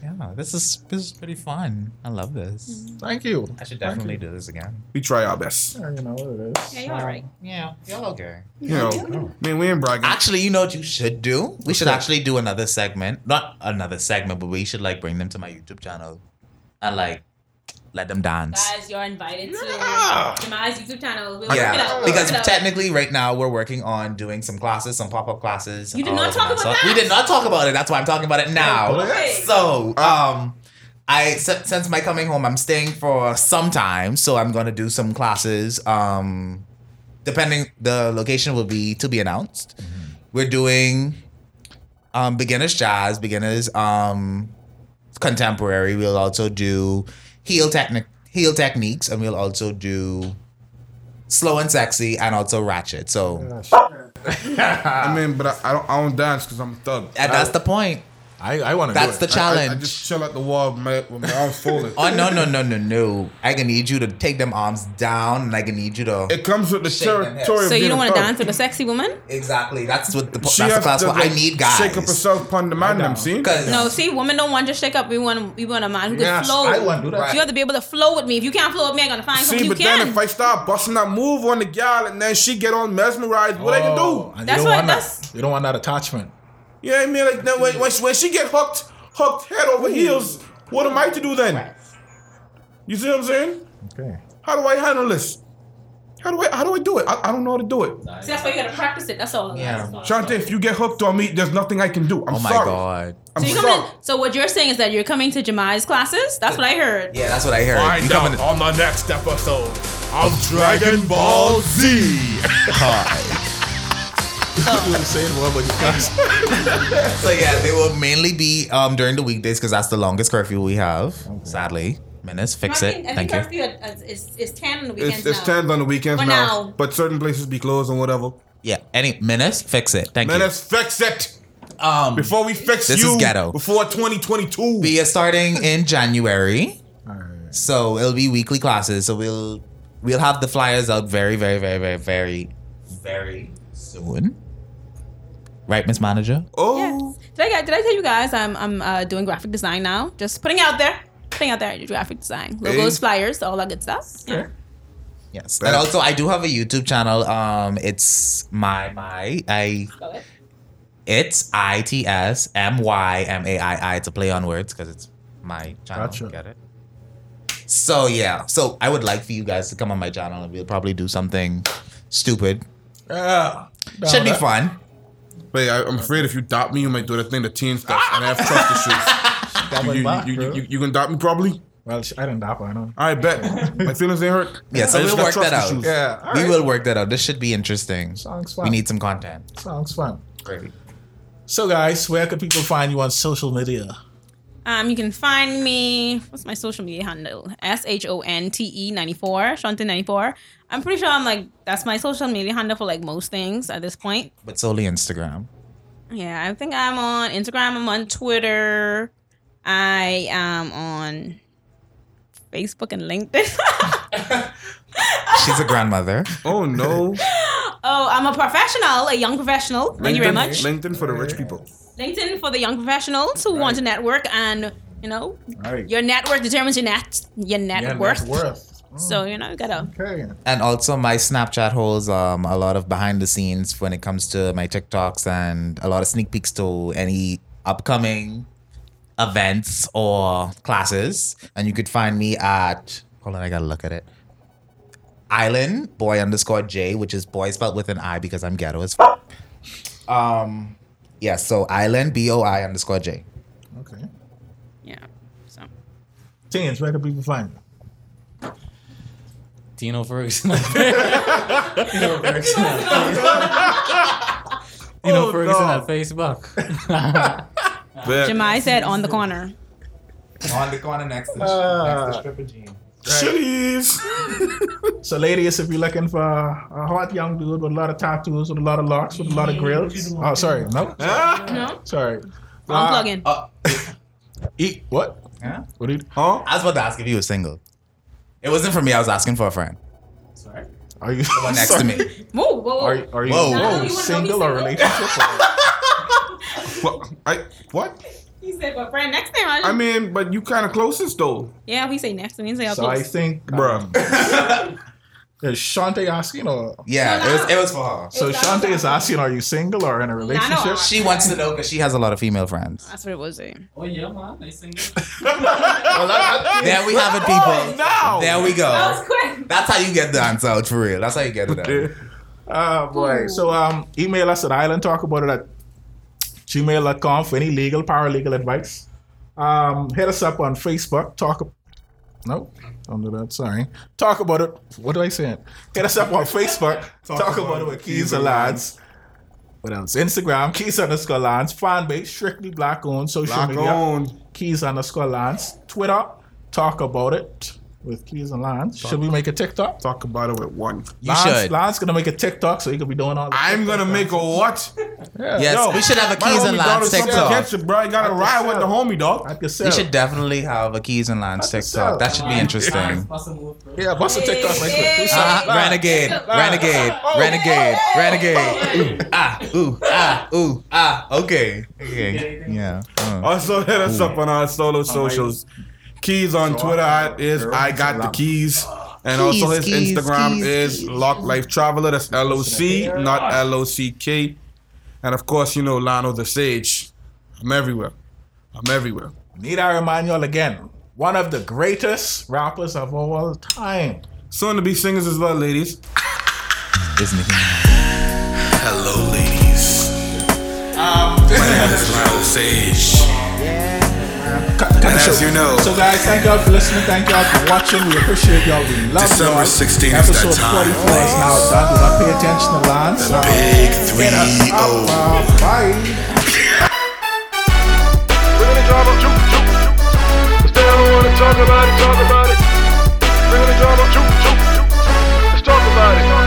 Yeah, this is this is pretty fun. I love this. Mm-hmm. Thank you. I should definitely do this again. We try our best. Yeah, you know what it is. Yeah, you're alright. Um, yeah, y'all okay. You know, I mean, we ain't bragging. Actually, you know what you should do? We should actually do another segment. Not another segment, but we should like bring them to my YouTube channel and like let them dance. Guys, you're invited to Yeah. Jemi's YouTube channel. We'll work it Yeah, because it out. technically, right now we're working on doing some classes, some pop up classes. You did not talk about that. We did not talk about it. That's why I'm talking about it now. Okay. So, um, I si- since my coming home, I'm staying for some time, so I'm gonna do some classes. Um, depending the location will be to be announced. We're doing um beginners jazz, beginners um contemporary. We'll also do heel technique, heel techniques, and we'll also do slow and sexy, and also ratchet. So ah, *laughs* I mean, but I, I don't. I don't dance because I'm a thug. and that's the point. I, I want to do That's it. the I- I, challenge. I, just chill at the wall with my, with my arms folded. Oh no no no no no! I can need you to take them arms down, and I can need you to It comes with the Shake them territory. of So you don't want to dance with a sexy woman? exactly. That's what the She that's the has class. to, What I need guys. Shake up herself upon the man. Them down. see? Because No, see, women don't want to shake up. We want we want a man who can Yes, flow. I want to do that. Right. You have to be able to flow with me. If you can't flow with me, I'm gonna find See, someone who but can. then if I start busting that move on the gal and then she get on mesmerized, what I can Oh, do? That's you don't what- that's- You don't want that attachment. You know what I mean? Like then when, when, when she get hooked, hooked head over heels, what am I to do then? You see what I'm saying? Okay. How do I handle this? How do I how do I do it? I, I don't know how to do it. See, that's why you gotta practice it. That's all. Yeah. That's. Shante, if you get hooked on me, there's nothing I can do. I'm oh my sorry. god. I'm So you sorry. come in. So what you're saying is that you're coming to Jemi's classes? That's what I heard. Yeah, that's what I heard. Find You coming out on the next episode of Dragon Ball Z. *laughs* *laughs* you were saying what about your class? *laughs* So yeah, they will mainly be um during the weekdays because that's the longest curfew we have. Sadly, Menace, fix I it. think, I Thank think you. curfew is, is, is 10 on the weekends It's, it's 10 on the weekends now, now. but certain places be closed and whatever. Yeah, any Menace, fix it. Thank Man, you. let's fix it. Um, Before we fix This you, is ghetto. before 2022. we are starting *laughs* in January, Alright. so it'll be weekly classes. So we'll we'll have the flyers out very, very, very, very, very, very soon. Right, Miss Manager? oh, Yes. Did I, did I tell you guys I'm I'm uh, doing graphic design now? Just putting out there, putting out there. I do graphic design, logos, Hey. flyers, all that good stuff. Yeah. Yes. Bet. And also, I do have a YouTube channel. Um, it's my my I. Spell it. It's I T S M Y M A I I to play on words because it's my channel. Gotcha. Get it? So yeah, so I would like for you guys to come on my channel and we'll probably do something stupid. Yeah. Should be fun. Wait, I, I'm afraid if you dot me, you might do the thing the teens does, and I have trust issues. *laughs* You, went you, back, you, bro. you, you can dot me probably? Well, I didn't dap I know. I bet. My feelings ain't hurt. Yeah, so I we'll work that out. issues. Yeah. all We right. will work that out. This should be interesting. Sounds fun. We need some content. Sounds fun. Great. So, guys, where can people find you on social media? Um, you can find me. What's my social media handle? S H O N T E ninety four. Shonte ninety four. I'm pretty sure I'm like that's my social media handle for like most things at this point. But solely Instagram. Yeah, I think I'm on Instagram. I'm on Twitter. I am on Facebook and LinkedIn. *laughs* She's a grandmother. Oh no. oh, I'm a professional, a young professional. Thank you very much. LinkedIn for the rich people. LinkedIn for the young professionals who want to network and you know Right. your network determines your net your net Yeah, worth. net worth. So you know you gotta Okay. And also my Snapchat holds um a lot of behind the scenes when it comes to my TikToks and a lot of sneak peeks to any upcoming events or classes. And you could find me at hold on, I gotta look at it. Island boy underscore J, which is boy spelled with an I because I'm ghetto as fuck. Um yeah, so Island B O I underscore J. Okay. yeah. So Teens, where can people find you? Tino Ferguson. Tino *laughs* Ferguson. Tino Ferguson no. at Facebook. *laughs* Bet. Jemai said on the corner. On the corner next to, Uh, stripper jean. Chilies. So, ladies, if you're looking for a hot young dude with a lot of tattoos, with a lot of locks, with a lot of grills. Oh, sorry. No. Ah, No, Sorry. wrong Uh, plug-in. *laughs* Eat what? Yeah. What do you? huh? I was about to ask if he was single. It wasn't for me. I was asking for a friend. Sorry. Are you One next to me. Whoa, whoa, Are, are you Whoa. No, no, you single or relationship? What? *laughs* I what? He said, "But friend, next time." I mean, but you kind of closest though, yeah, we say next. We say how so I think, bruh. *laughs* *laughs* is Shante asking or? Yeah, it was it was for her. So Shante is asking, are you single or in a relationship? She wants to know because she has a lot of female friends. That's what it was saying. Oh yeah, man. Nice single. *laughs* There we have it, *laughs* people. no. There we That was go. quick. That's how you get the answer out for real. That's how you get it out. *laughs* Oh boy. So um email us at Island Talk About It at gmail.com for any legal, paralegal advice. Um hit us up on Facebook. Talk no, don't do that. Sorry. Talk about it. What do I say? Hit us up on *laughs* Facebook. Talk, about, it with Keys and Lance. What else? Instagram, Keys underscore Lance. Fan base, strictly black owned. Social Black media, owned. Keys underscore Lance. Twitter, talk about it with Keys and Lance. Should we make a TikTok? Talk about it with one. You Lance, should. Lance gonna make a TikTok so he could be doing all. The I'm TikTok gonna make a what? Yeah. Yes, Yo, we should have a Keys and homie Lance TikTok. against it, bro. You gotta At ride with the homie, dog. I could We should definitely have a Keys and Lance That's TikTok. That should be interesting. Yeah, bust a TikTok right quick. Uh, something. renegade, renegade, renegade, renegade. Ooh, ah, ooh, ah, ooh, ah. Okay, okay, yeah. uh. Also hit us up on our solo socials. Keys on Twitter at is I got the keys. And also his Keys, keys, Instagram keys, is. Lock Life Traveler. That's L O C, not L O C K. And of course, you know Lano the Sage. I'm everywhere. I'm everywhere. Need I remind you all again? One of the greatest rappers of all time. Soon to be singers as well, ladies. Isn't he? Hello, ladies. Um, *laughs* My name is Lionel Sage. And as you know, so guys, thank y'all for listening. Thank y'all for watching. We appreciate y'all. We love December y'all. December 16th Episode is that time. is now done. Do not pay attention to lines. The big three O. Bye. Bring the drama, juke, juke, juke. Let's stay wanna talk about it, talk about it. Bring the drama, juke, juke, juke. Let's talk about it.